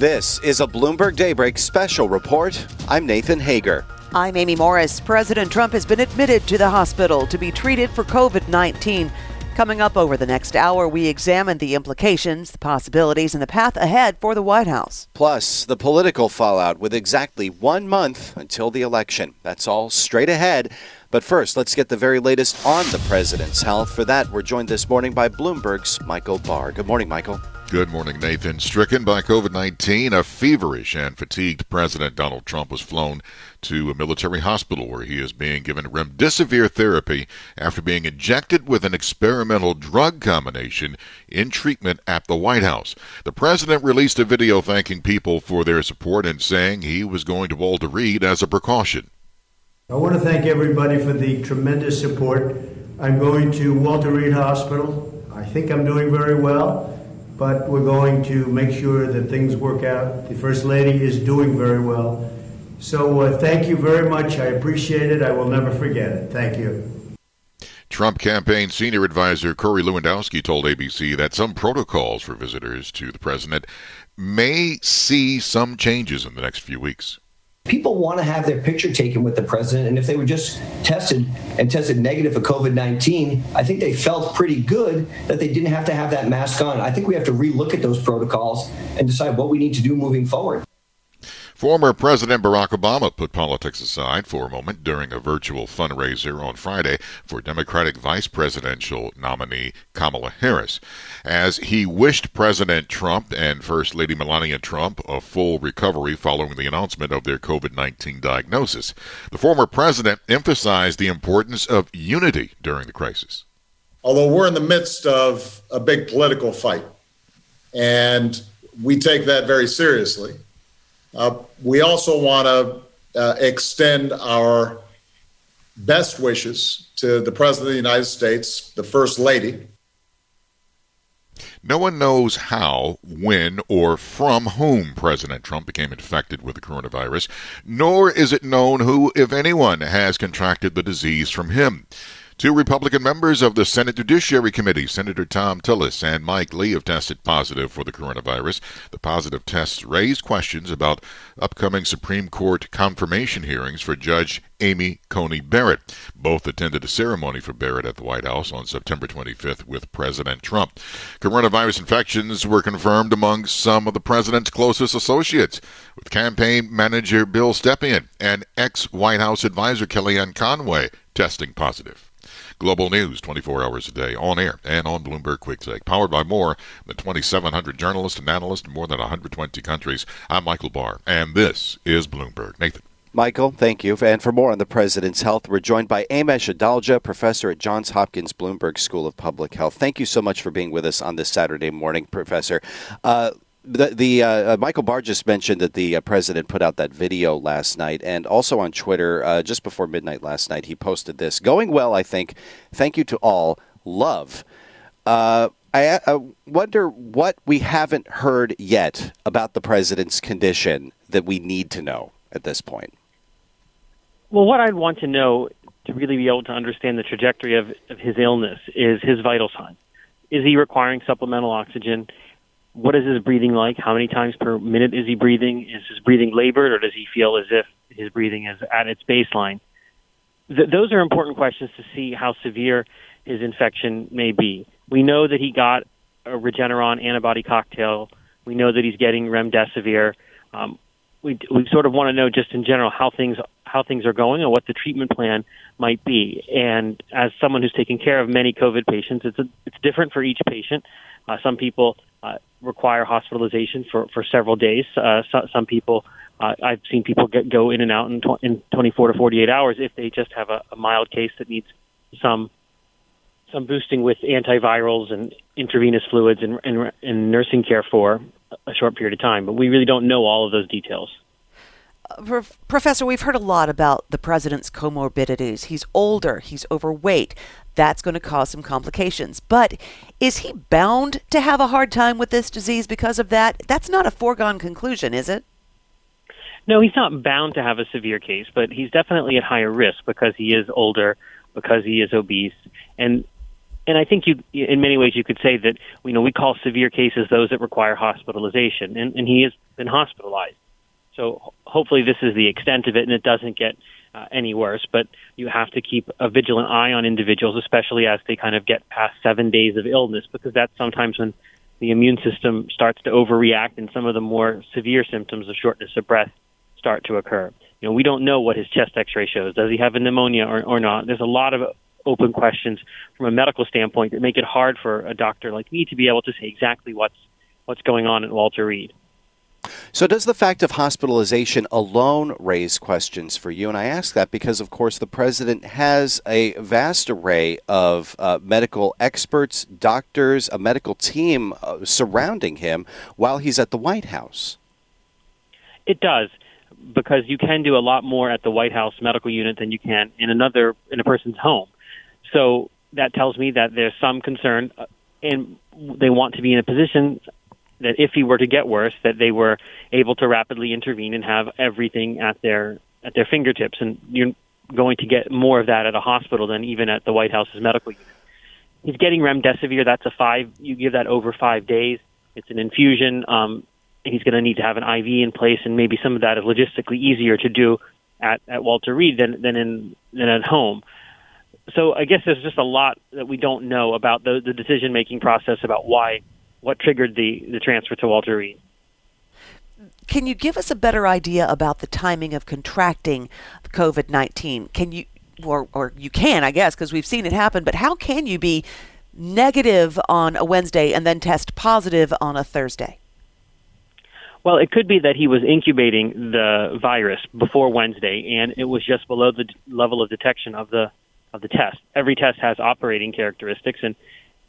This is a Bloomberg Daybreak special report. I'm Nathan Hager. I'm Amy Morris. President Trump has been admitted to the hospital to be treated for COVID 19. Coming up over the next hour, we examine the implications, the possibilities, and the path ahead for the White House. Plus, the political fallout with exactly one month until the election. That's all straight ahead. But first, let's get the very latest on the president's health. For that, we're joined this morning by Bloomberg's Michael Barr. Good morning, Michael. Good morning, Nathan. Stricken by COVID 19, a feverish and fatigued President Donald Trump was flown to a military hospital where he is being given remdesivir therapy after being injected with an experimental drug combination in treatment at the White House. The president released a video thanking people for their support and saying he was going to Walter Reed as a precaution. I want to thank everybody for the tremendous support. I'm going to Walter Reed Hospital. I think I'm doing very well but we're going to make sure that things work out. The First Lady is doing very well. So uh, thank you very much. I appreciate it. I will never forget it. Thank you. Trump campaign senior advisor Corey Lewandowski told ABC that some protocols for visitors to the president may see some changes in the next few weeks people want to have their picture taken with the president. And if they were just tested and tested negative for COVID 19, I think they felt pretty good that they didn't have to have that mask on. I think we have to relook at those protocols and decide what we need to do moving forward. Former President Barack Obama put politics aside for a moment during a virtual fundraiser on Friday for Democratic vice presidential nominee Kamala Harris, as he wished President Trump and First Lady Melania Trump a full recovery following the announcement of their COVID 19 diagnosis. The former president emphasized the importance of unity during the crisis. Although we're in the midst of a big political fight, and we take that very seriously we also want to uh, extend our best wishes to the President of the United States, the First Lady. No one knows how, when, or from whom President Trump became infected with the coronavirus, nor is it known who, if anyone, has contracted the disease from him. Two Republican members of the Senate Judiciary Committee, Senator Thom Tillis and Mike Lee, have tested positive for the coronavirus. The positive tests raised questions about upcoming Supreme Court confirmation hearings for Judge Amy Coney Barrett. Both attended a ceremony for Barrett at the White House on September 25th with President Trump. Coronavirus infections were confirmed among some of the president's closest associates, with campaign manager Bill Stepien and ex White House advisor Kellyanne Conway testing positive. Global news 24 hours a day, on air and on Bloomberg Quicktake. Powered by more than 2,700 journalists and analysts in more than 120 countries. I'm Michael Barr, and this is Bloomberg. Nathan. Michael, thank you. And for more on the president's health, we're joined by Amesh Adalja, professor at Johns Hopkins Bloomberg School of Public Health. Thank you so much for being with us on this Saturday morning, Professor. Uh, the, the uh, uh, Michael Barr just mentioned that the uh, president put out that video last night, and also on Twitter uh, just before midnight last night, he posted this. Going well, I think. Thank you to all. Love. Uh, I, I wonder what we haven't heard yet about the president's condition that we need to know at this point. Well, what I'd want to know to really be able to understand the trajectory of, of his illness is his vital signs. Is he requiring supplemental oxygen? What is his breathing like? How many times per minute is he breathing? Is his breathing labored, or does he feel as if his breathing is at its baseline? Th- those are important questions to see how severe his infection may be. We know that he got a Regeneron antibody cocktail. We know that he's getting remdesivir. Um, we we sort of want to know just in general how things how things are going and what the treatment plan might be. And as someone who's taken care of many COVID patients, it's a, it's different for each patient. Uh, some people uh, require hospitalization for, for several days. Uh, so, some people, uh, I've seen people get, go in and out in, tw- in 24 to 48 hours if they just have a, a mild case that needs some some boosting with antivirals and intravenous fluids and, and, and nursing care for a short period of time. But we really don't know all of those details. Uh, Professor, we've heard a lot about the president's comorbidities. He's older, he's overweight that's going to cause some complications. But is he bound to have a hard time with this disease because of that? That's not a foregone conclusion, is it? No, he's not bound to have a severe case, but he's definitely at higher risk because he is older, because he is obese, and and I think you, in many ways, you could say that you know we call severe cases those that require hospitalization, and, and he has been hospitalized. So hopefully, this is the extent of it, and it doesn't get uh, any worse. But you have to keep a vigilant eye on individuals, especially as they kind of get past seven days of illness, because that's sometimes when the immune system starts to overreact and some of the more severe symptoms of shortness of breath start to occur. You know, we don't know what his chest x-ray shows. Does he have a pneumonia or, or not? There's a lot of open questions from a medical standpoint that make it hard for a doctor like me to be able to say exactly what's what's going on at Walter Reed. So, does the fact of hospitalization alone raise questions for you? And I ask that because, of course, the president has a vast array of uh, medical experts, doctors, a medical team uh, surrounding him while he's at the White House. It does, because you can do a lot more at the White House medical unit than you can in another in a person's home. So that tells me that there's some concern, uh, and they want to be in a position that if he were to get worse, that they were able to rapidly intervene and have everything at their at their fingertips. And you're going to get more of that at a hospital than even at the White House's medical unit. He's getting remdesivir. That's a five. You give that over five days. It's an infusion. Um, he's going to need to have an IV in place, and maybe some of that is logistically easier to do at, at Walter Reed than than in than at home. So I guess there's just a lot that we don't know about the, the decision making process about why what triggered the, the transfer to Walter Reed. Can you give us a better idea about the timing of contracting COVID 19? Can you, or, or you can, I guess, because we've seen it happen, but how can you be negative on a Wednesday and then test positive on a Thursday? Well, it could be that he was incubating the virus before Wednesday, and it was just below the level of detection of the of the test. Every test has operating characteristics, and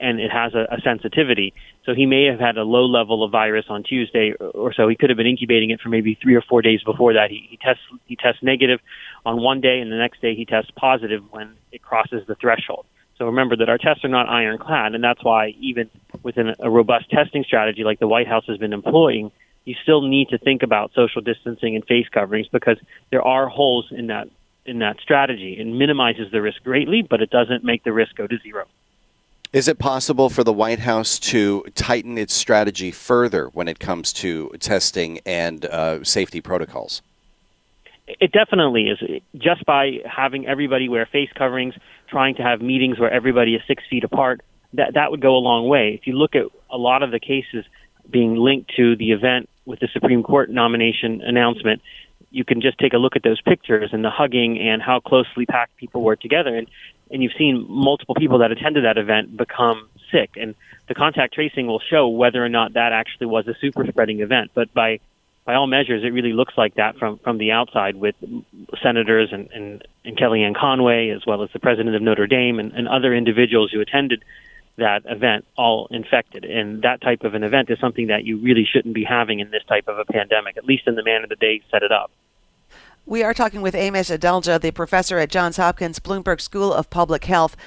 and it has a, a sensitivity. So he may have had a low level of virus on Tuesday or so. He could have been incubating it for maybe three or four days before that. He, he tests he tests negative on one day, and the next day he tests positive when it crosses the threshold. So remember that our tests are not ironclad, and that's why even within a robust testing strategy like the White House has been employing, you still need to think about social distancing and face coverings because there are holes in that in that strategy. It minimizes the risk greatly, but it doesn't make the risk go to zero. Is it possible for the White House to tighten its strategy further when it comes to testing and uh, safety protocols? It definitely is. Just by having everybody wear face coverings, trying to have meetings where everybody is six feet apart, that that would go a long way. If you look at a lot of the cases being linked to the event with the Supreme Court nomination announcement, you can just take a look at those pictures and the hugging and how closely packed people were together. And and you've seen multiple people that attended that event become sick. And the contact tracing will show whether or not that actually was a super spreading event. But by by all measures, it really looks like that from from the outside with senators and, and, and Kellyanne Conway, as well as the president of Notre Dame and, and other individuals who attended that event all infected. And that type of an event is something that you really shouldn't be having in this type of a pandemic, at least in the manner that they set it up. We are talking with Amesh Adalja, the professor at Johns Hopkins Bloomberg School of Public Health.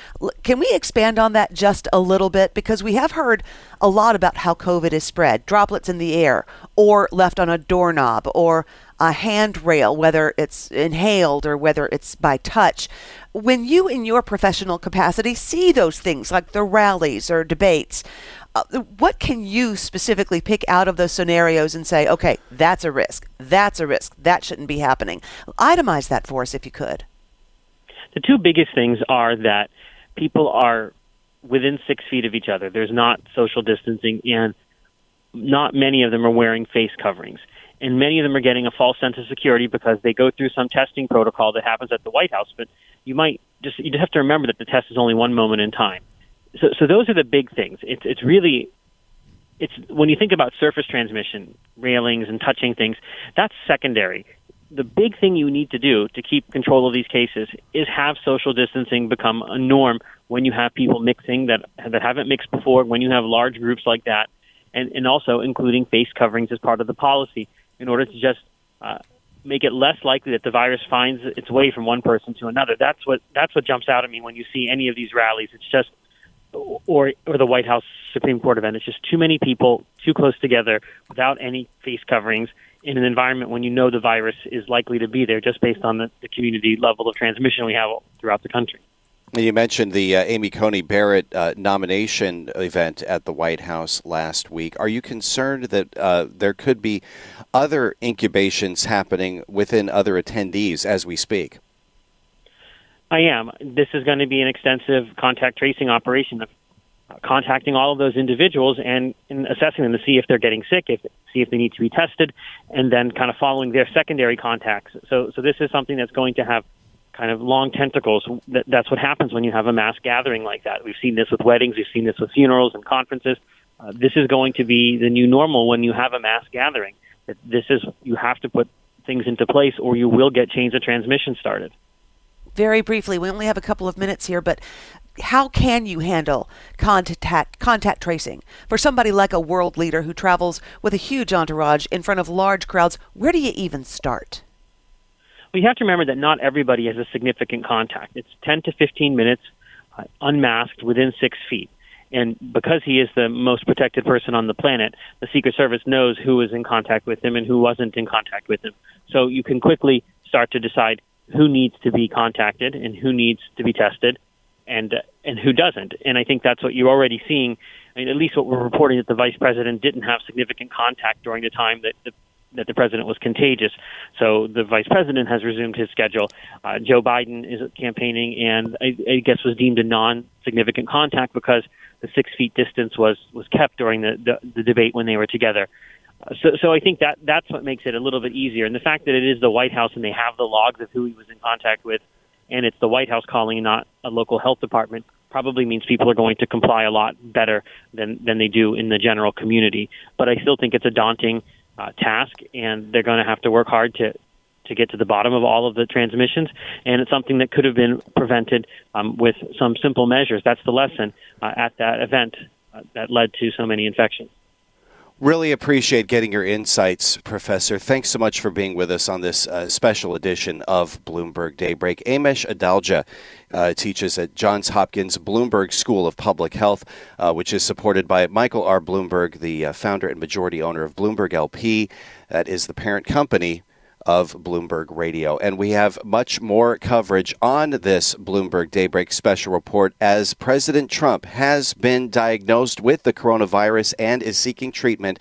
Can we expand on that just a little bit? Because we have heard a lot about how COVID is spread droplets in the air, or left on a doorknob, or a handrail, whether it's inhaled or whether it's by touch. When you, in your professional capacity, see those things like the rallies or debates, Uh, what can you specifically pick out of those scenarios and say, okay, that's a risk, that's a risk, that shouldn't be happening? Itemize that for us if you could. The two biggest things are that people are within six feet of each other. There's not social distancing, and not many of them are wearing face coverings. And many of them are getting a false sense of security because they go through some testing protocol that happens at the White House. But you might just you just have to remember that the test is only one moment in time so, so those are the big things. It's it's really it's when you think about surface transmission, railings and touching things, that's secondary. The big thing you need to do to keep control of these cases is have social distancing become a norm when you have people mixing that that haven't mixed before, when you have large groups like that, and and also including face coverings as part of the policy in order to just uh, make it less likely that the virus finds its way from one person to another. That's what that's what jumps out at me when you see any of these rallies. It's just or or the White House Supreme Court event. It's just too many people too close together without any face coverings in an environment when you know the virus is likely to be there, just based on the, the community level of transmission we have throughout the country. You mentioned the uh, Amy Coney Barrett uh, nomination event at the White House last week. Are you concerned that uh, there could be other incubations happening within other attendees as we speak? I am. This is going to be an extensive contact tracing operation of contacting all of those individuals and, and assessing them to see if they're getting sick, if see if they need to be tested, and then kind of following their secondary contacts. So, so this is something that's going to have kind of long tentacles. That, that's what happens when you have a mass gathering like that. We've seen this with weddings, we've seen this with funerals and conferences. Uh, this is going to be the new normal when you have a mass gathering. This is you have to put things into place, or you will get chains of transmission started very briefly, we only have a couple of minutes here, but how can you handle contact contact tracing for somebody like a world leader who travels with a huge entourage in front of large crowds? Where do you even start? Well, you have to remember that not everybody has a significant contact. It's 10 to 15 minutes, uh, unmasked within six feet. And because he is the most protected person on the planet, the Secret Service knows who was in contact with him and who wasn't in contact with him. So you can quickly start to decide who needs to be contacted and who needs to be tested and and who doesn't. And I think that's what you're already seeing. I mean, at least what we're reporting that the vice president didn't have significant contact during the time that the that the president was contagious. So the vice president has resumed his schedule. Uh, Joe Biden is campaigning, and I, I guess was deemed a non-significant contact because the six feet distance was was kept during the, the, the debate when they were together. So, so I think that that's what makes it a little bit easier. And the fact that it is the White House and they have the logs of who he was in contact with, and it's the White House calling, not a local health department, probably means people are going to comply a lot better than than they do in the general community. But I still think it's a daunting uh, task, and they're going to have to work hard to to get to the bottom of all of the transmissions. And it's something that could have been prevented um, with some simple measures. That's the lesson uh, at that event uh, that led to so many infections. Really appreciate getting your insights, Professor. Thanks so much for being with us on this uh, special edition of Bloomberg Daybreak. Amesh Adalja uh, teaches at Johns Hopkins Bloomberg School of Public Health, uh, which is supported by Michael R. Bloomberg, the uh, founder and majority owner of Bloomberg LP. That is the parent company of Bloomberg Radio. And we have much more coverage on this Bloomberg Daybreak special report as President Trump has been diagnosed with the coronavirus and is seeking treatment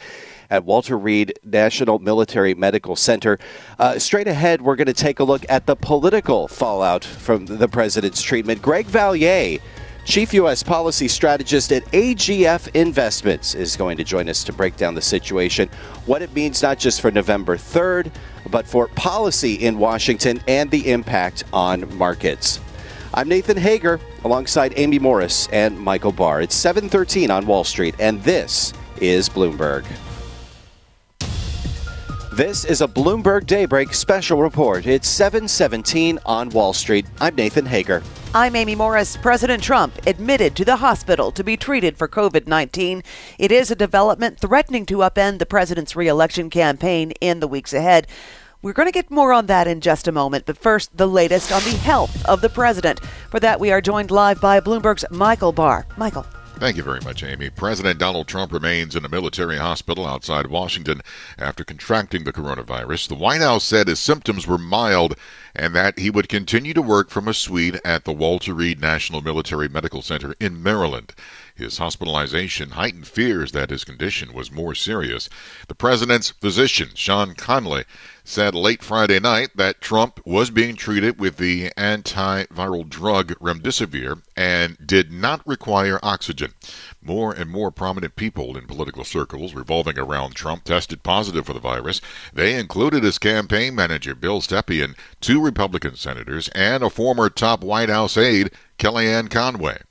at Walter Reed National Military Medical Center. Uh, straight ahead, we're going to take a look at the political fallout from the president's treatment. Greg Valliere Chief U.S. policy strategist at AGF Investments is going to join us to break down the situation, what it means not just for November 3rd, but for policy in Washington and the impact on markets. I'm Nathan Hager alongside Amy Morris and Michael Barr. It's 7:13 on Wall Street and this is Bloomberg. This is a Bloomberg Daybreak special report. It's 7:17 on Wall Street. I'm Nathan Hager. I'm Amy Morris. President Trump admitted to the hospital to be treated for COVID 19. It is a development threatening to upend the president's reelection campaign in the weeks ahead. We're going to get more on that in just a moment, but first, the latest on the health of the president. For that, we are joined live by Bloomberg's Michael Barr. Michael. Thank you very much, Amy. President Donald Trump remains in a military hospital outside Washington after contracting the coronavirus. The White House said his symptoms were mild and that he would continue to work from a suite at the Walter Reed National Military Medical Center in Maryland. His hospitalization heightened fears that his condition was more serious. The president's physician, Sean Conley, said late Friday night that Trump was being treated with the antiviral drug remdesivir and did not require oxygen. More and more prominent people in political circles revolving around Trump tested positive for the virus. They included his campaign manager, Bill Stepien, two Republican senators, and a former top White House aide, Kellyanne Conway.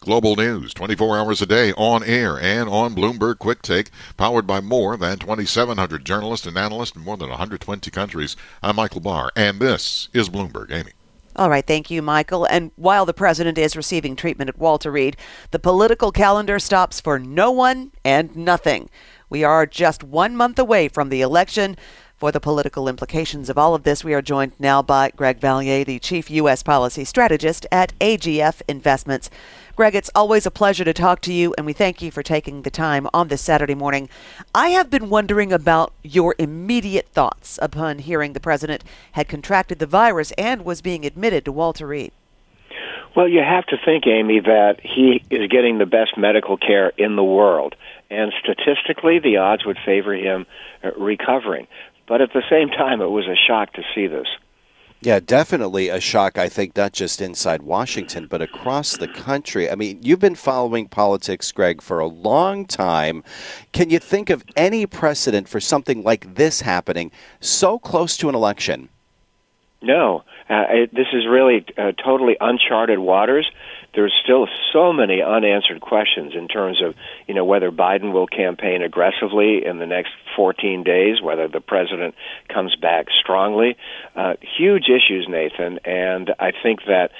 Global news 24 hours a day on air and on Bloomberg Quick Take, powered by more than 2,700 journalists and analysts in more than 120 countries. I'm Michael Barr, and this is Bloomberg. Amy. All right, thank you, Michael. And while the president is receiving treatment at Walter Reed, the political calendar stops for no one and nothing. We are just one month away from the election. For the political implications of all of this, we are joined now by Greg Valliere, the Chief U.S. Policy Strategist at AGF Investments. Greg, it's always a pleasure to talk to you, and we thank you for taking the time on this Saturday morning. I have been wondering about your immediate thoughts upon hearing the president had contracted the virus and was being admitted to Walter Reed. Well, you have to think, Amy, that he is getting the best medical care in the world. And statistically, the odds would favor him uh, recovering. But at the same time, it was a shock to see this. Yeah, definitely a shock, I think, not just inside Washington, but across the country. I mean, you've been following politics, Greg, for a long time. Can you think of any precedent for something like this happening so close to an election? No. Uh, it, this is really uh, totally uncharted waters there's still so many unanswered questions in terms of you know whether Biden will campaign aggressively in the next 14 days, whether the president comes back strongly. Uh, huge issues, Nathan, and I think that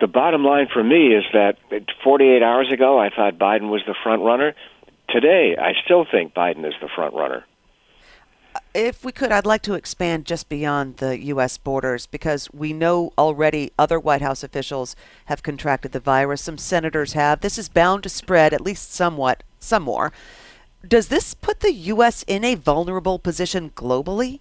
the bottom line for me is that 48 hours ago I thought Biden was the front runner. Today, I still think Biden is the front runner if we could, I'd like to expand just beyond the U.S. borders because we know already other White House officials have contracted the virus. Some senators have. This is bound to spread, at least somewhat, some more. Does this put the U.S. in a vulnerable position globally?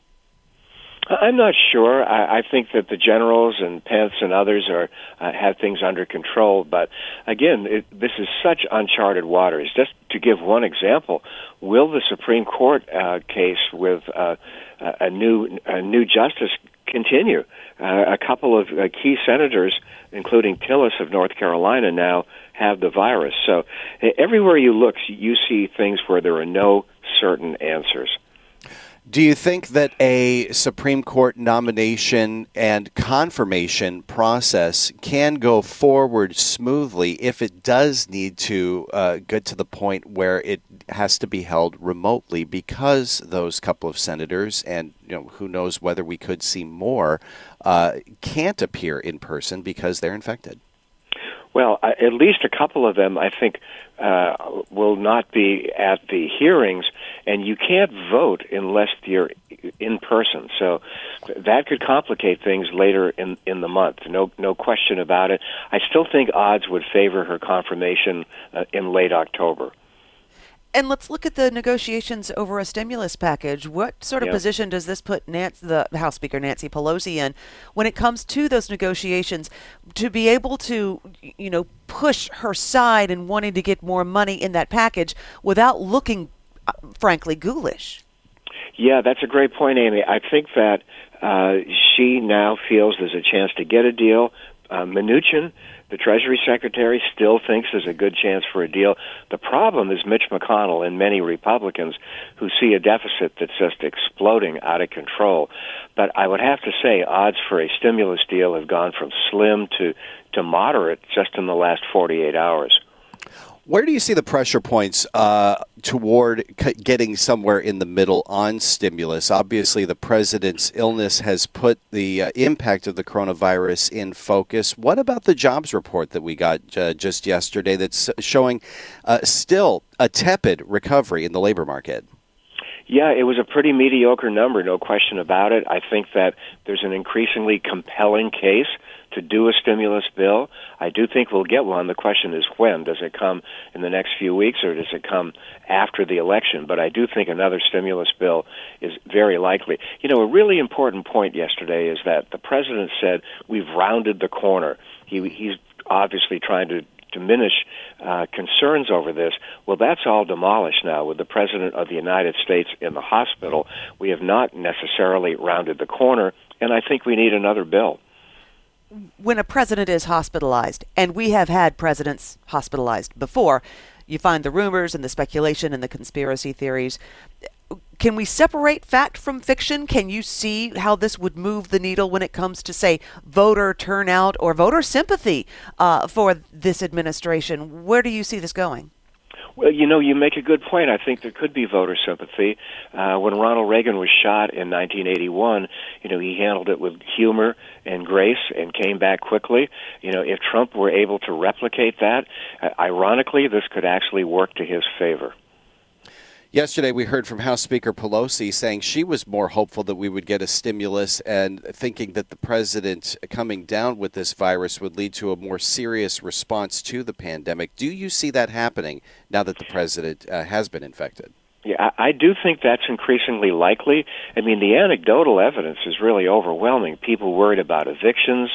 I'm not sure. I, I think that the generals and Pence and others are uh, have things under control. But again, it, this is such uncharted waters. Just to give one example, will the Supreme Court uh, case with uh, a new a new justice continue? Uh, a couple of uh, key senators, including Tillis of North Carolina, now have the virus. So everywhere you look, you see things where there are no certain answers. Do you think that a Supreme Court nomination and confirmation process can go forward smoothly if it does need to uh, get to the point where it has to be held remotely because those couple of senators and you know who knows whether we could see more uh, can't appear in person because they're infected? Well, at least a couple of them, I think, uh, will not be at the hearings, and you can't vote unless you're in person. So that could complicate things later in in the month. No no question about it. I still think odds would favor her confirmation uh, in late October. And let's look at the negotiations over a stimulus package. What sort of position does this put Nancy, the House Speaker Nancy Pelosi in when it comes to those negotiations to be able to, you know, push her side and wanting to get more money in that package without looking, uh, frankly, ghoulish? Yeah, that's a great point, Amy. I think that uh, she now feels there's a chance to get a deal. Uh, Mnuchin the Treasury Secretary still thinks there's a good chance for a deal. The problem is Mitch McConnell and many Republicans who see a deficit that's just exploding out of control. But I would have to say odds for a stimulus deal have gone from slim to, to moderate just in the last 48 hours. Where do you see the pressure points uh, toward c- getting somewhere in the middle on stimulus? Obviously, the president's illness has put the uh, impact of the coronavirus in focus. What about the jobs report that we got uh, just yesterday that's showing uh, still a tepid recovery in the labor market? Yeah, it was a pretty mediocre number, no question about it. I think that there's an increasingly compelling case to do a stimulus bill. I do think we'll get one. The question is when. Does it come in the next few weeks or does it come after the election? But I do think another stimulus bill is very likely. You know, a really important point yesterday is that the president said we've rounded the corner. He, he's obviously trying to diminish uh, concerns over this. Well, that's all demolished now with the President of the United States in the hospital. We have not necessarily rounded the corner, and I think we need another bill when a president is hospitalized, and we have had presidents hospitalized before, you find the rumors and the speculation and the conspiracy theories. Can we separate fact from fiction? Can you see how this would move the needle when it comes to, say, voter turnout or voter sympathy uh, for this administration? Where do you see this going? Well, you know, you make a good point. I think there could be voter sympathy. Uh, when Ronald Reagan was shot in 1981, you know, he handled it with humor and grace and came back quickly. You know, if Trump were able to replicate that, uh, ironically, this could actually work to his favor. Yesterday, we heard from House Speaker Pelosi saying she was more hopeful that we would get a stimulus and thinking that the president coming down with this virus would lead to a more serious response to the pandemic. Do you see that happening now that the president uh, has been infected? Yeah, I do think that's increasingly likely. I mean, the anecdotal evidence is really overwhelming. People worried about evictions,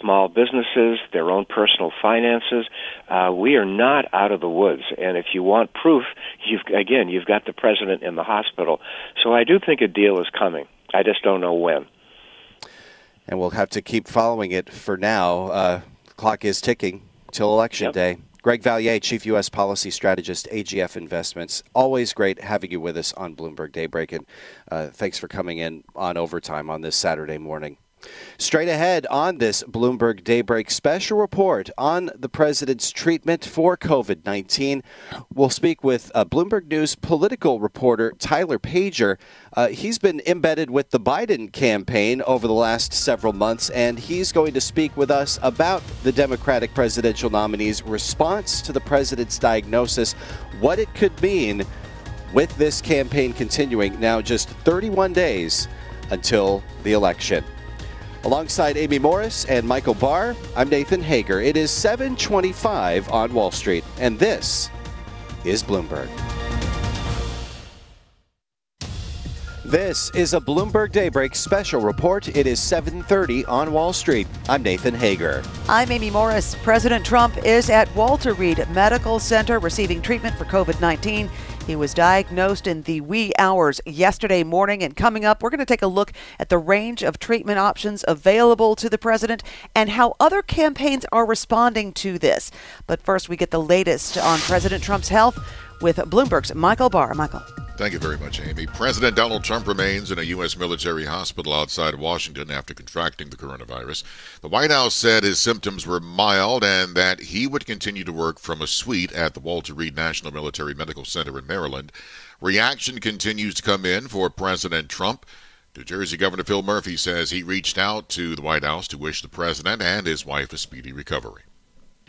small businesses, their own personal finances. Uh, we are not out of the woods, and if you want proof, you've again you've got the president in the hospital. So I do think a deal is coming. I just don't know when. And we'll have to keep following it for now. Uh, clock is ticking till election yep. day. Greg Valliere, Chief U.S. Policy Strategist, AGF Investments. Always great having you with us on Bloomberg Daybreak, and uh, thanks for coming in on overtime on this Saturday morning. Straight ahead on this Bloomberg Daybreak special report on the president's treatment for COVID 19, we'll speak with uh, Bloomberg News political reporter Tyler Pager. Uh, he's been embedded with the Biden campaign over the last several months, and he's going to speak with us about the Democratic presidential nominee's response to the president's diagnosis, what it could mean with this campaign continuing now just 31 days until the election. Alongside Amy Morris and Michael Barr, I'm Nathan Hager. It is 725 on Wall Street, and this is Bloomberg. This is a Bloomberg Daybreak special report. It is 7:30 on Wall Street. I'm Nathan Hager. I'm Amy Morris. President Trump is at Walter Reed Medical Center receiving treatment for COVID-19. He was diagnosed in the wee hours yesterday morning. And coming up, we're going to take a look at the range of treatment options available to the president and how other campaigns are responding to this. But first, we get the latest on President Trump's health with Bloomberg's Michael Barr. Michael. Thank you very much, Amy. President Donald Trump remains in a U.S. military hospital outside Washington after contracting the coronavirus. The White House said his symptoms were mild and that he would continue to work from a suite at the Walter Reed National Military Medical Center in Maryland. Reaction continues to come in for President Trump. New Jersey Governor Phil Murphy says he reached out to the White House to wish the president and his wife a speedy recovery.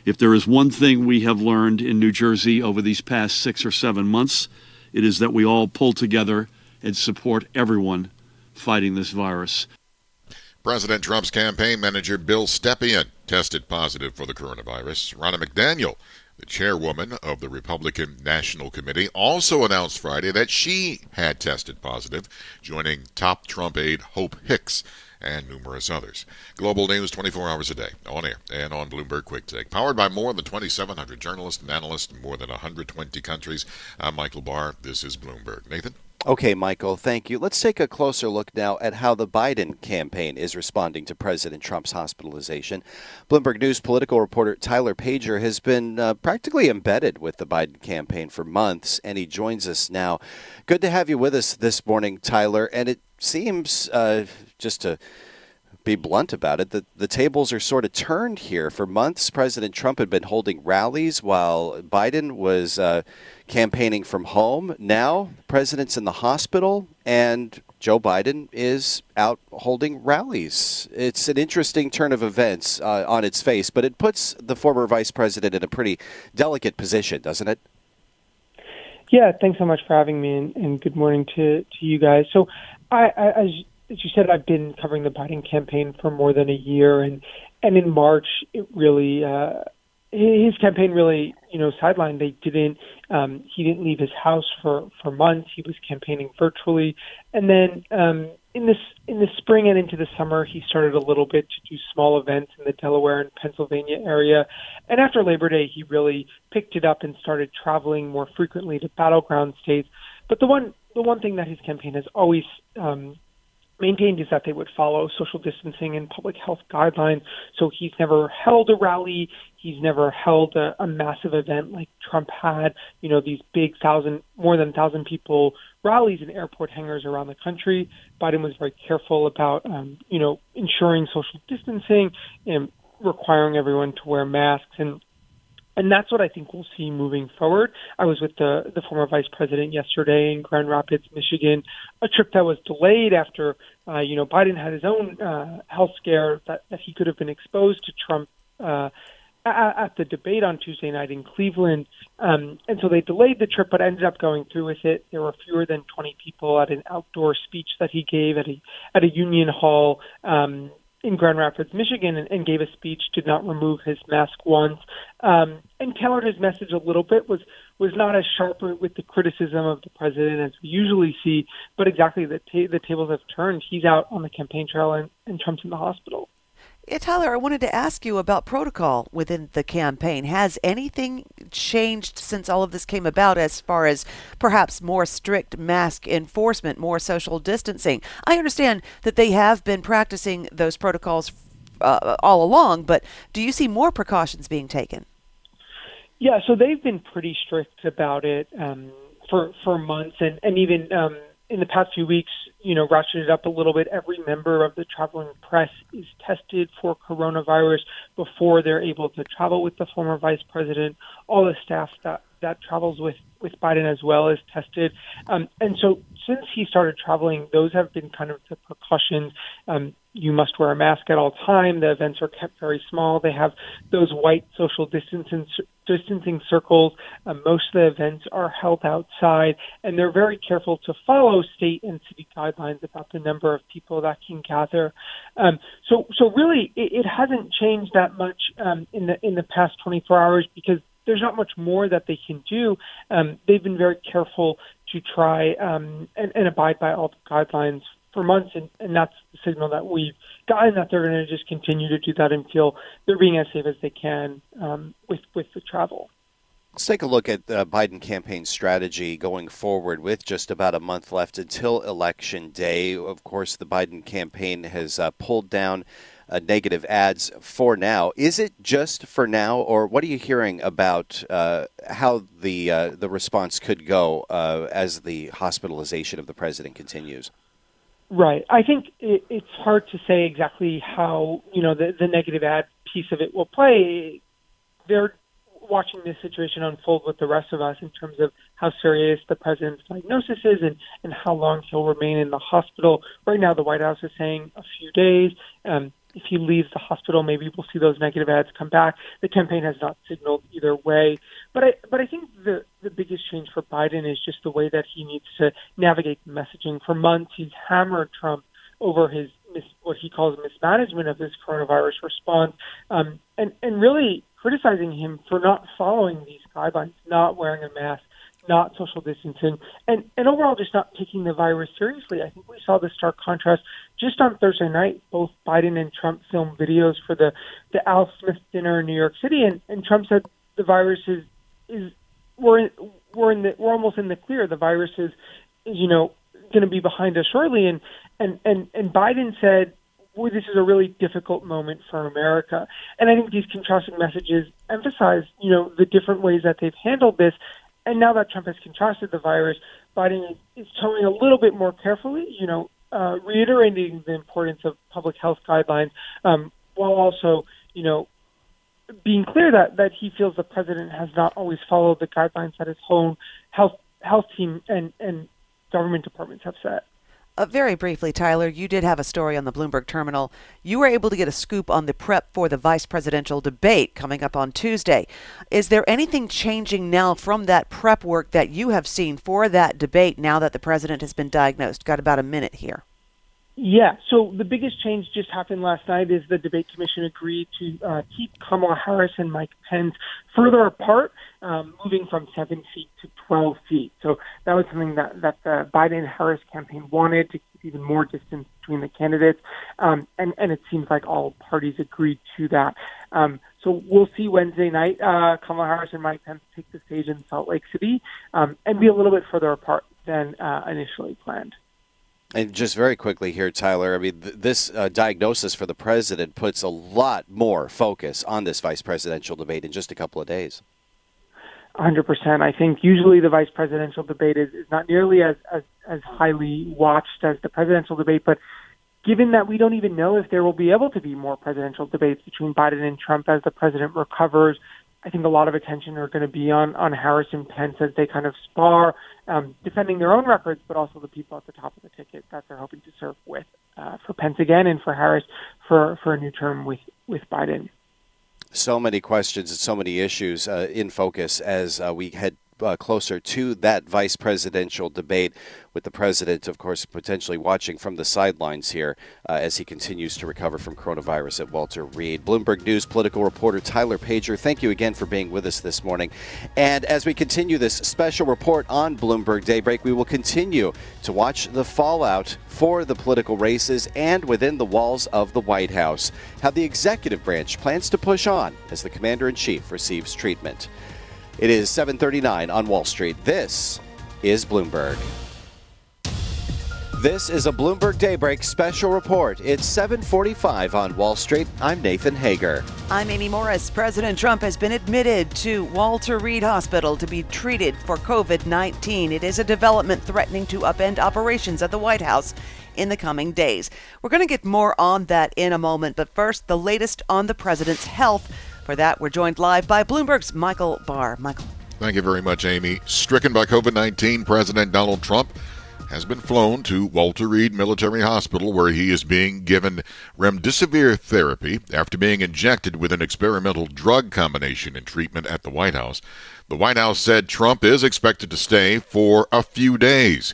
If there is one thing we have learned in New Jersey over these past six or seven months, it is that we all pull together and support everyone fighting this virus. President Trump's campaign manager Bill Stepien tested positive for the coronavirus. Ronna McDaniel, the chairwoman of the Republican National Committee, also announced Friday that she had tested positive, joining top Trump aide Hope Hicks and numerous others. Global news 24 hours a day, on air and on Bloomberg Quick Take. Powered by more than 2,700 journalists and analysts in more than 120 countries. I'm Michael Barr. This is Bloomberg. Nathan? Okay, Michael, thank you. Let's take a closer look now at how the Biden campaign is responding to President Trump's hospitalization. Bloomberg News political reporter Tyler Pager has been uh, practically embedded with the Biden campaign for months, and he joins us now. Good to have you with us this morning, Tyler. And it seems, uh, just to be blunt about it, that the tables are sort of turned here. For months, President Trump had been holding rallies while Biden was uh, campaigning from home. Now, the president's in the hospital, and Joe Biden is out holding rallies. It's an interesting turn of events uh, on its face, but it puts the former vice president in a pretty delicate position, doesn't it? Yeah, thanks so much for having me, and, and good morning to, to you guys. So, I, I, as as you said, I've been covering the Biden campaign for more than a year, and and in March, it really uh, his campaign really you know sidelined. They didn't um, he didn't leave his house for for months. He was campaigning virtually, and then um, in this in the spring and into the summer, he started a little bit to do small events in the Delaware and Pennsylvania area, and after Labor Day, he really picked it up and started traveling more frequently to battleground states. But the one the one thing that his campaign has always um, maintained is that they would follow social distancing and public health guidelines. So he's never held a rally. He's never held a, a massive event like Trump had. You know, these big thousand, more than thousand people rallies in airport hangars around the country. Biden was very careful about, um, you know, ensuring social distancing and requiring everyone to wear masks and and that's what I think we'll see moving forward. I was with the the former vice president yesterday in Grand Rapids, Michigan, a trip that was delayed after uh, you know Biden had his own uh, health scare that that he could have been exposed to Trump. Uh, at the debate on Tuesday night in Cleveland, um, and so they delayed the trip, but ended up going through with it. There were fewer than 20 people at an outdoor speech that he gave at a at a union hall um, in Grand Rapids, Michigan, and, and, gave a speech. Did not remove his mask once, um, and tailored his message a little bit. Was was not as sharp with the criticism of the president as we usually see. But exactly, the ta- the tables have turned. He's out on the campaign trail, and, and Trump's in the hospital. Yeah, Tyler, I wanted to ask you about protocol within the campaign. Has anything changed since all of this came about as far as perhaps more strict mask enforcement, more social distancing? I understand that they have been practicing those protocols uh, all along, but do you see more precautions being taken? Yeah, so they've been pretty strict about it um, for for months, and and even um, in the past few weeks, you know, ratcheted up a little bit. Every member of the traveling press is tested for coronavirus before they're able to travel with the former vice president. All the staff that that travels with with Biden as well is tested. Um, and so since he started traveling, those have been kind of the precautions. Um, you must wear a mask at all time. The events are kept very small. They have those white social distancing distancing circles. Uh, most of the events are held outside, and they're very careful to follow state and city guidelines about the number of people that can gather. Um, so, so really, it, it hasn't changed that much um, in the in the past 24 hours because there's not much more that they can do. Um, they've been very careful to try um, and, and abide by all the guidelines for months, and, and that's the signal that we've gotten that they're going to just continue to do that and feel they're being as safe as they can um, with with the travel. Let's take a look at the Biden campaign strategy going forward with just about a month left until Election Day. Of course, the Biden campaign has uh, pulled down uh, negative ads for now. Is it just for now, or what are you hearing about uh, how the uh, the response could go uh, as the hospitalization of the president continues? Right. I think it, it's hard to say exactly how you know the, the negative ad piece of it will play. They're watching this situation unfold with the rest of us in terms of how serious the president's diagnosis is and, and how long he'll remain in the hospital. Right now, the White House is saying a few days. Um, if he leaves the hospital, maybe we'll see those negative ads come back. The campaign has not signaled either way. But I, but I think the, the biggest change for Biden is just the way that he needs to navigate the messaging. For months, he's hammered Trump over his mis, what he calls mismanagement of this coronavirus response, um, and and really criticizing him for not following these guidelines, not wearing a mask, not social distancing, and, and overall just not taking the virus seriously. I think we saw the stark contrast just on Thursday night. Both Biden and Trump filmed videos for the, the Al Smith dinner in New York City, and, and Trump said the virus is is we're in, we're in the we're almost in the clear. The virus is, is you know going to be behind us shortly, and and and and Biden said boy, this is a really difficult moment for America. And I think these contrasting messages emphasize, you know, the different ways that they've handled this. And now that Trump has contrasted the virus, Biden is, is a little bit more carefully, you know, uh, reiterating the importance of public health guidelines, um, while also, you know, being clear that, that he feels the president has not always followed the guidelines that his own health health team and, and government departments have set. Uh, very briefly, Tyler, you did have a story on the Bloomberg terminal. You were able to get a scoop on the prep for the vice presidential debate coming up on Tuesday. Is there anything changing now from that prep work that you have seen for that debate now that the president has been diagnosed? Got about a minute here. Yeah, so the biggest change just happened last night is the debate commission agreed to uh, keep Kamala Harris and Mike Pence further apart, um, moving from seven feet to 12 feet. So that was something that, that the Biden Harris campaign wanted to keep even more distance between the candidates. Um, and, and it seems like all parties agreed to that. Um, so we'll see Wednesday night. Uh, Kamala Harris and Mike Pence take the stage in Salt Lake City um, and be a little bit further apart than uh, initially planned. And just very quickly here, Tyler, I mean, th- this uh, diagnosis for the president puts a lot more focus on this vice presidential debate in just a couple of days. 100%. I think usually the vice presidential debate is, is not nearly as, as, as highly watched as the presidential debate, but given that we don't even know if there will be able to be more presidential debates between Biden and Trump as the president recovers, I think a lot of attention are going to be on on Harris and Pence as they kind of spar, um, defending their own records, but also the people at the top of the ticket that they're hoping to serve with uh, for Pence again, and for Harris for for a new term with with Biden. So many questions and so many issues uh, in focus as uh, we head uh, closer to that vice presidential debate, with the president, of course, potentially watching from the sidelines here uh, as he continues to recover from coronavirus at Walter Reed. Bloomberg News political reporter Tyler Pager, thank you again for being with us this morning. And as we continue this special report on Bloomberg Daybreak, we will continue to watch the fallout for the political races and within the walls of the White House. How the executive branch plans to push on as the commander in chief receives treatment. It is 7:39 on Wall Street. This is Bloomberg. This is a Bloomberg Daybreak special report. It's 7:45 on Wall Street. I'm Nathan Hager. I'm Amy Morris. President Trump has been admitted to Walter Reed Hospital to be treated for COVID-19. It is a development threatening to upend operations at the White House in the coming days. We're going to get more on that in a moment, but first, the latest on the president's health. For that, we're joined live by Bloomberg's Michael Barr. Michael. Thank you very much, Amy. Stricken by COVID 19, President Donald Trump has been flown to Walter Reed Military Hospital where he is being given remdesivir therapy after being injected with an experimental drug combination in treatment at the White House. The White House said Trump is expected to stay for a few days.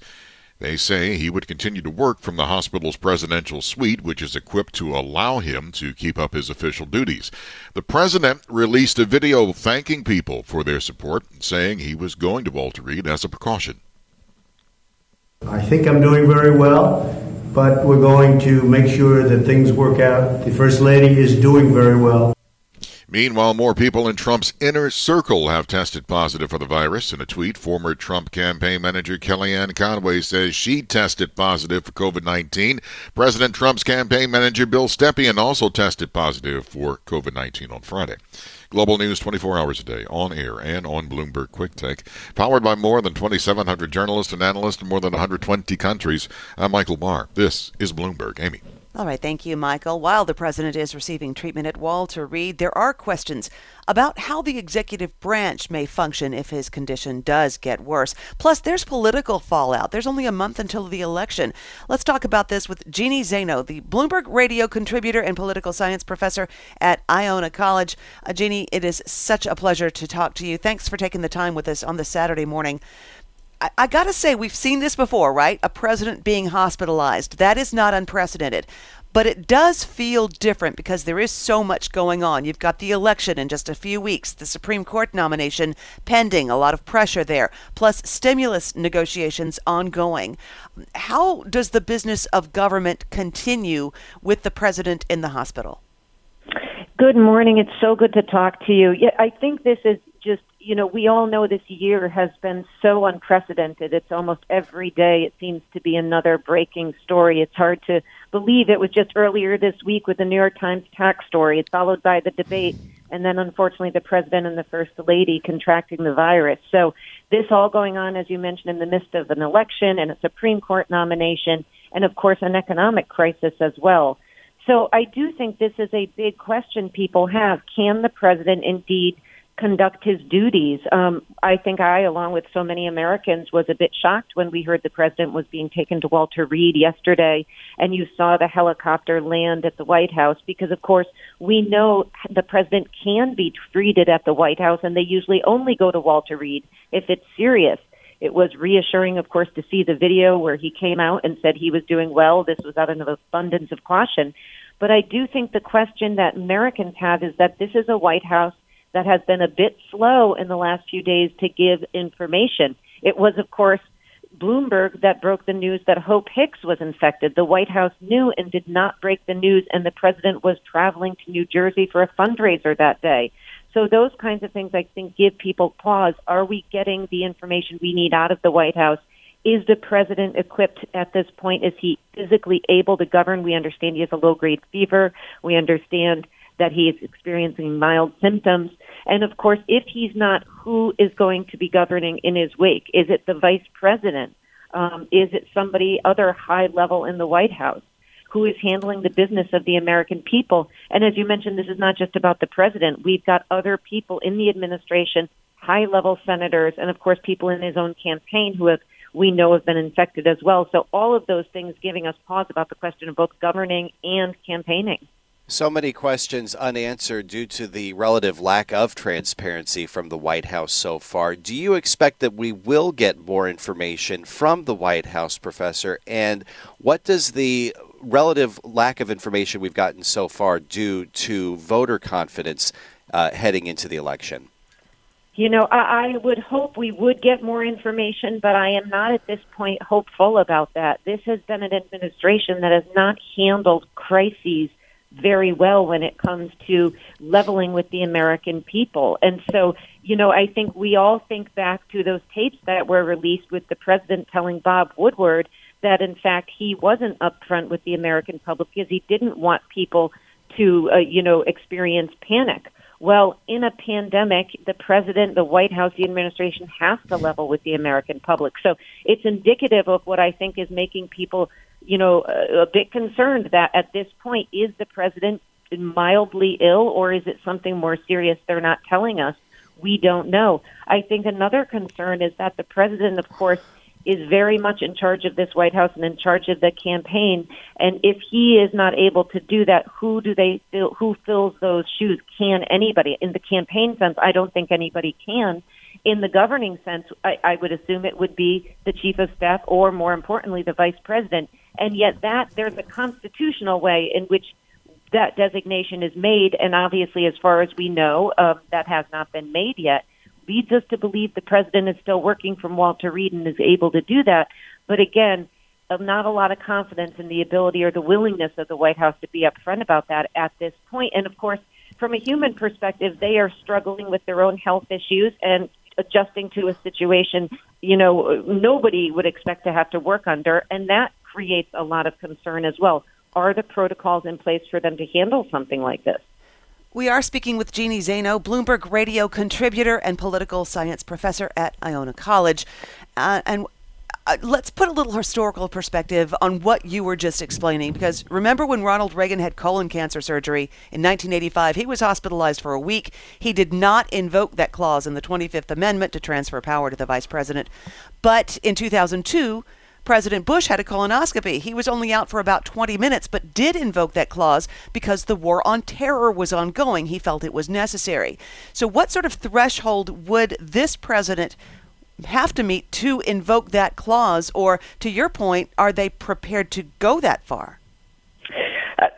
They say he would continue to work from the hospital's presidential suite, which is equipped to allow him to keep up his official duties. The president released a video thanking people for their support, saying he was going to Walter Reed as a precaution. I think I'm doing very well, but we're going to make sure that things work out. The First Lady is doing very well. Meanwhile, more people in Trump's inner circle have tested positive for the virus. In a tweet, former Trump campaign manager Kellyanne Conway says she tested positive for COVID 19. President Trump's campaign manager Bill Stepien also tested positive for COVID 19 on Friday. Global News 24 hours a day, on air and on Bloomberg Quick Take. Powered by more than 2,700 journalists and analysts in more than 120 countries. I'm Michael Barr. This is Bloomberg. Amy. All right, thank you, Michael. While the president is receiving treatment at Walter Reed, there are questions about how the executive branch may function if his condition does get worse. Plus, there's political fallout. There's only a month until the election. Let's talk about this with Jeannie Zaino, the Bloomberg radio contributor and political science professor at Iona College. Uh, Jeannie, it is such a pleasure to talk to you. Thanks for taking the time with us on this Saturday morning. I, I got to say, we've seen this before, right? A president being hospitalized. That is not unprecedented. But it does feel different because there is so much going on. You've got the election in just a few weeks, the Supreme Court nomination pending, a lot of pressure there, plus stimulus negotiations ongoing. How does the business of government continue with the president in the hospital? Good morning. It's so good to talk to you. Yeah, I think this is just you know, we all know this year has been so unprecedented. It's almost every day it seems to be another breaking story. It's hard to believe it was just earlier this week with the New York Times tax story. It's followed by the debate, and then unfortunately the president and the first lady contracting the virus. So this all going on, as you mentioned, in the midst of an election and a Supreme Court nomination, and of course an economic crisis as well. So I do think this is a big question people have. Can the president indeed conduct his duties. Um, I think I, along with so many Americans, was a bit shocked when we heard the president was being taken to Walter Reed yesterday, and you saw the helicopter land at the White House because, of course, we know the president can be treated at the White House, and they usually only go to Walter Reed if it's serious. It was reassuring, of course, to see the video where he came out and said he was doing well. This was out of an abundance of caution. But I do think the question that Americans have is that this is a White House that has been a bit slow in the last few days to give information. It was, of course, Bloomberg that broke the news that Hope Hicks was infected. The White House knew and did not break the news, and the president was traveling to New Jersey for a fundraiser that day. So those kinds of things, I think, give people pause. Are we getting the information we need out of the White House? Is the president equipped at this point? Is he physically able to govern? We understand he has a low grade fever. We understand that he is experiencing mild symptoms. And of course, if he's not, who is going to be governing in his wake? Is it the vice president? Um, is it somebody other high level in the White House? Who is handling the business of the American people? And as you mentioned, this is not just about the president. We've got other people in the administration, high level senators, and of course, people in his own campaign who have we know have been infected as well. So all of those things giving us pause about the question of both governing and campaigning. So many questions unanswered due to the relative lack of transparency from the White House so far. Do you expect that we will get more information from the White House, Professor? And what does the relative lack of information we've gotten so far do to voter confidence uh, heading into the election? You know, I, I would hope we would get more information, but I am not at this point hopeful about that. This has been an administration that has not handled crises very well when it comes to leveling with the American people. And so, you know, I think we all think back to those tapes that were released with the president telling Bob Woodward that, in fact, he wasn't upfront with the American public because he didn't want people to, uh, you know, experience panic. Well, in a pandemic, the president, the White House, the administration has to level with the American public. So it's indicative of what I think is making people you know, a, bit concerned that at this point, is the president mildly ill or is it something more serious they're not telling us? We don't know. I think another concern is that the president, of course, is very much in charge of this White House and in charge of the campaign. And if he is not able to do that, who do they fill, who fills those shoes? Can anybody? In the campaign sense, I don't think anybody can. In the governing sense, I, I would assume it would be the chief of staff or more importantly, the vice president and yet that there's a constitutional way in which that designation is made, and obviously, as far as we know, uh, that has not been made yet. Leads us to believe the president is still working from Walter Reed and is able to do that. But again, uh, not a lot of confidence in the ability or the willingness of the White House to be upfront about that at this point. And of course, from a human perspective, they are struggling with their own health issues and adjusting to a situation, you know, nobody would expect to have to work under. And that creates a lot of concern as well. Are the protocols in place for them to handle something like this? We are speaking with Jeannie Zaino, Bloomberg radio contributor and political science professor at Iona College. Uh, and uh, let's put a little historical perspective on what you were just explaining. Because remember when Ronald Reagan had colon cancer surgery in 1985, he was hospitalized for a week. He did not invoke that clause in the 25th Amendment to transfer power to the vice president. But in 2002, President Bush had a colonoscopy. He was only out for about 20 minutes, but did invoke that clause because the war on terror was ongoing. He felt it was necessary. So, what sort of threshold would this president have to meet to invoke that clause? Or, to your point, are they prepared to go that far?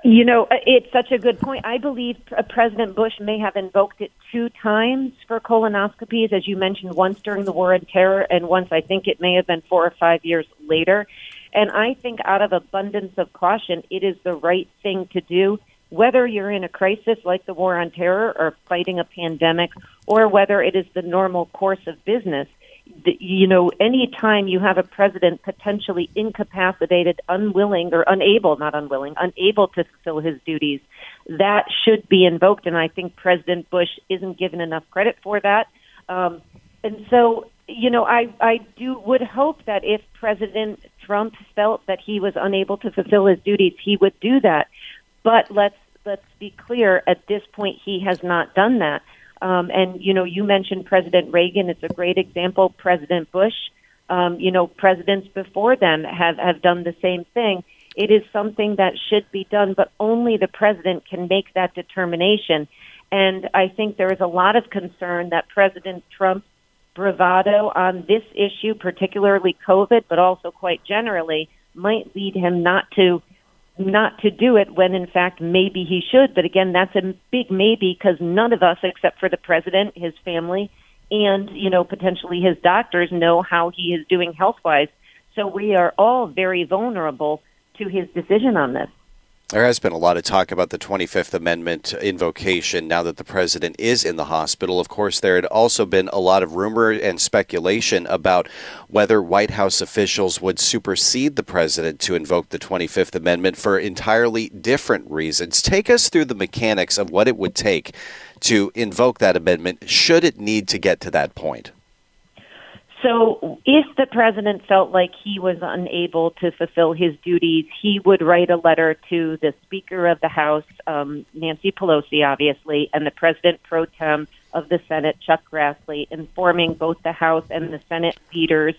You know, uh, it's such a good point. I believe uh, President Bush may have invoked it two times for colonoscopies, as you mentioned, once during the War on Terror, and once I think it may have been four or five years later. And I think, out of abundance of caution, it is the right thing to do, whether you're in a crisis like the War on Terror or fighting a pandemic, or whether it is the normal course of business you know, any time you have a president potentially incapacitated, unwilling, or unable, not unwilling, unable to fulfill his duties, that should be invoked. And I think President Bush isn't given enough credit for that. Um, and so, you know, I, I do would hope that if President Trump felt that he was unable to fulfill his duties, he would do that. But let's let's be clear: at this point, he has not done that. Um, and you know, you mentioned President Reagan. It's a great example. President Bush. Um, you know, presidents before them have have done the same thing. It is something that should be done, but only the president can make that determination. And I think there is a lot of concern that President Trump's bravado on this issue, particularly COVID, but also quite generally, might lead him not to not to do it when in fact maybe he should. But again, that's a big maybe because none of us, except for the president, his family, and you know potentially his doctors, know how he is doing health wise. So we are all very vulnerable to his decision on this. There has been a lot of talk about the 25th Amendment invocation now that the president is in the hospital. Of course, there had also been a lot of rumor and speculation about whether White House officials would supersede the president to invoke the 25th Amendment for entirely different reasons. Take us through the mechanics of what it would take to invoke that amendment should it need to get to that point. So, if the president felt like he was unable to fulfill his duties, he would write a letter to the Speaker of the House, um, Nancy Pelosi, obviously, and the President pro tem of the Senate, Chuck Grassley, informing both the House and the Senate leaders.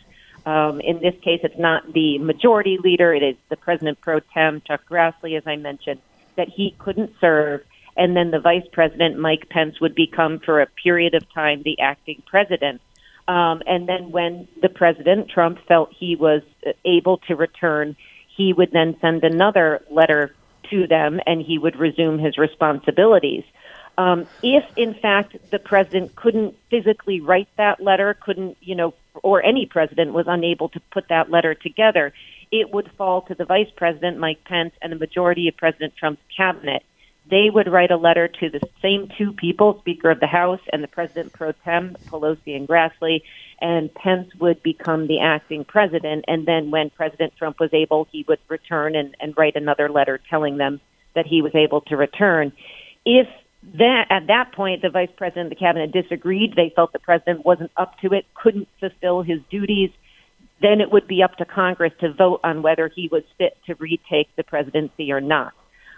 Um, in this case, it's not the majority leader, it is the President pro tem, Chuck Grassley, as I mentioned, that he couldn't serve. And then the Vice President, Mike Pence, would become, for a period of time, the acting president. Um, and then when the president, Trump, felt he was able to return, he would then send another letter to them and he would resume his responsibilities. Um, if, in fact, the president couldn't physically write that letter, couldn't, you know, or any president was unable to put that letter together, it would fall to the vice president, Mike Pence, and the majority of President Trump's cabinet they would write a letter to the same two people, Speaker of the House and the President pro tem, Pelosi and Grassley, and Pence would become the acting president. And then when President Trump was able, he would return and, and write another letter telling them that he was able to return. If that at that point the vice president of the cabinet disagreed, they felt the president wasn't up to it, couldn't fulfill his duties, then it would be up to Congress to vote on whether he was fit to retake the presidency or not.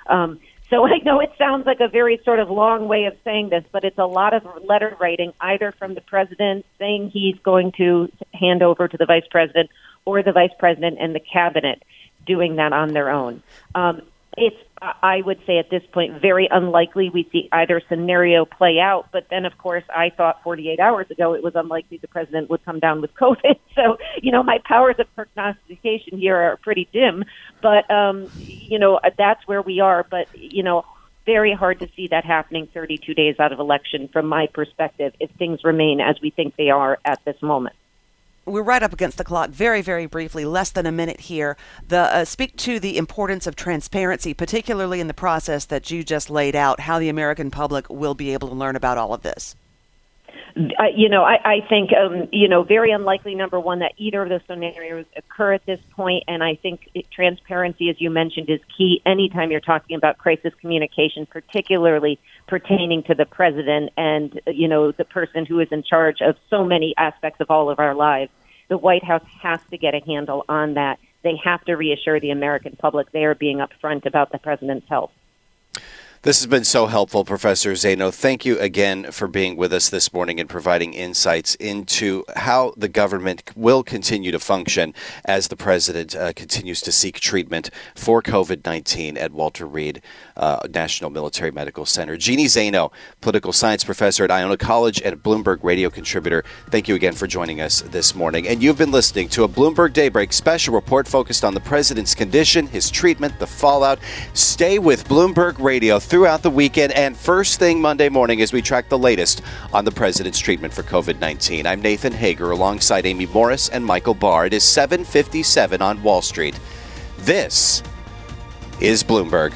Um, so I know it sounds like a very sort of long way of saying this, but it's a lot of letter writing, either from the president saying he's going to hand over to the vice president, or the vice president and the cabinet doing that on their own. Um, it's I would say at this point very unlikely we see either scenario play out. But then, of course, I thought 48 hours ago it was unlikely the president would come down with *laughs* COVID. So you know my powers of prognostication here are pretty dim. But um, you know that's where we are. But you know very hard to see that happening 32 days out of election from my perspective if things remain as we think they are at this moment we're right up against the clock. Very, very briefly, less than a minute here. The uh, speak to the importance of transparency, particularly in the process that you just laid out. How the American public will be able to learn about all of this. Uh, you know, I, I think um, you know very unlikely. Number one, that either of those scenarios occur at this point. point, and I think it, transparency, as you mentioned, is key. Anytime you're talking about crisis communication, particularly pertaining to the president and you know the person who is in charge of so many aspects of all of our lives. The White House has to get a handle on that. They have to reassure the American public they are being upfront about the president's health. This has been so helpful, Professor Zaino. Thank you again for being with us this morning and providing insights into how the government will continue to function as the president uh, continues to seek treatment for COVID 19 at Walter Reed uh, National Military Medical Center. Jeannie Zaino, political science professor at Iona College and Bloomberg radio contributor, thank you again for joining us this morning. And you've been listening to a Bloomberg Daybreak special report focused on the president's condition, his treatment, the fallout. Stay with Bloomberg Radio throughout the weekend and first thing Monday morning as we track the latest on the president's treatment for COVID 19. I'm Nathan Hager alongside Amy Morris and Michael Barr. It is 757 on Wall Street. This is Bloomberg.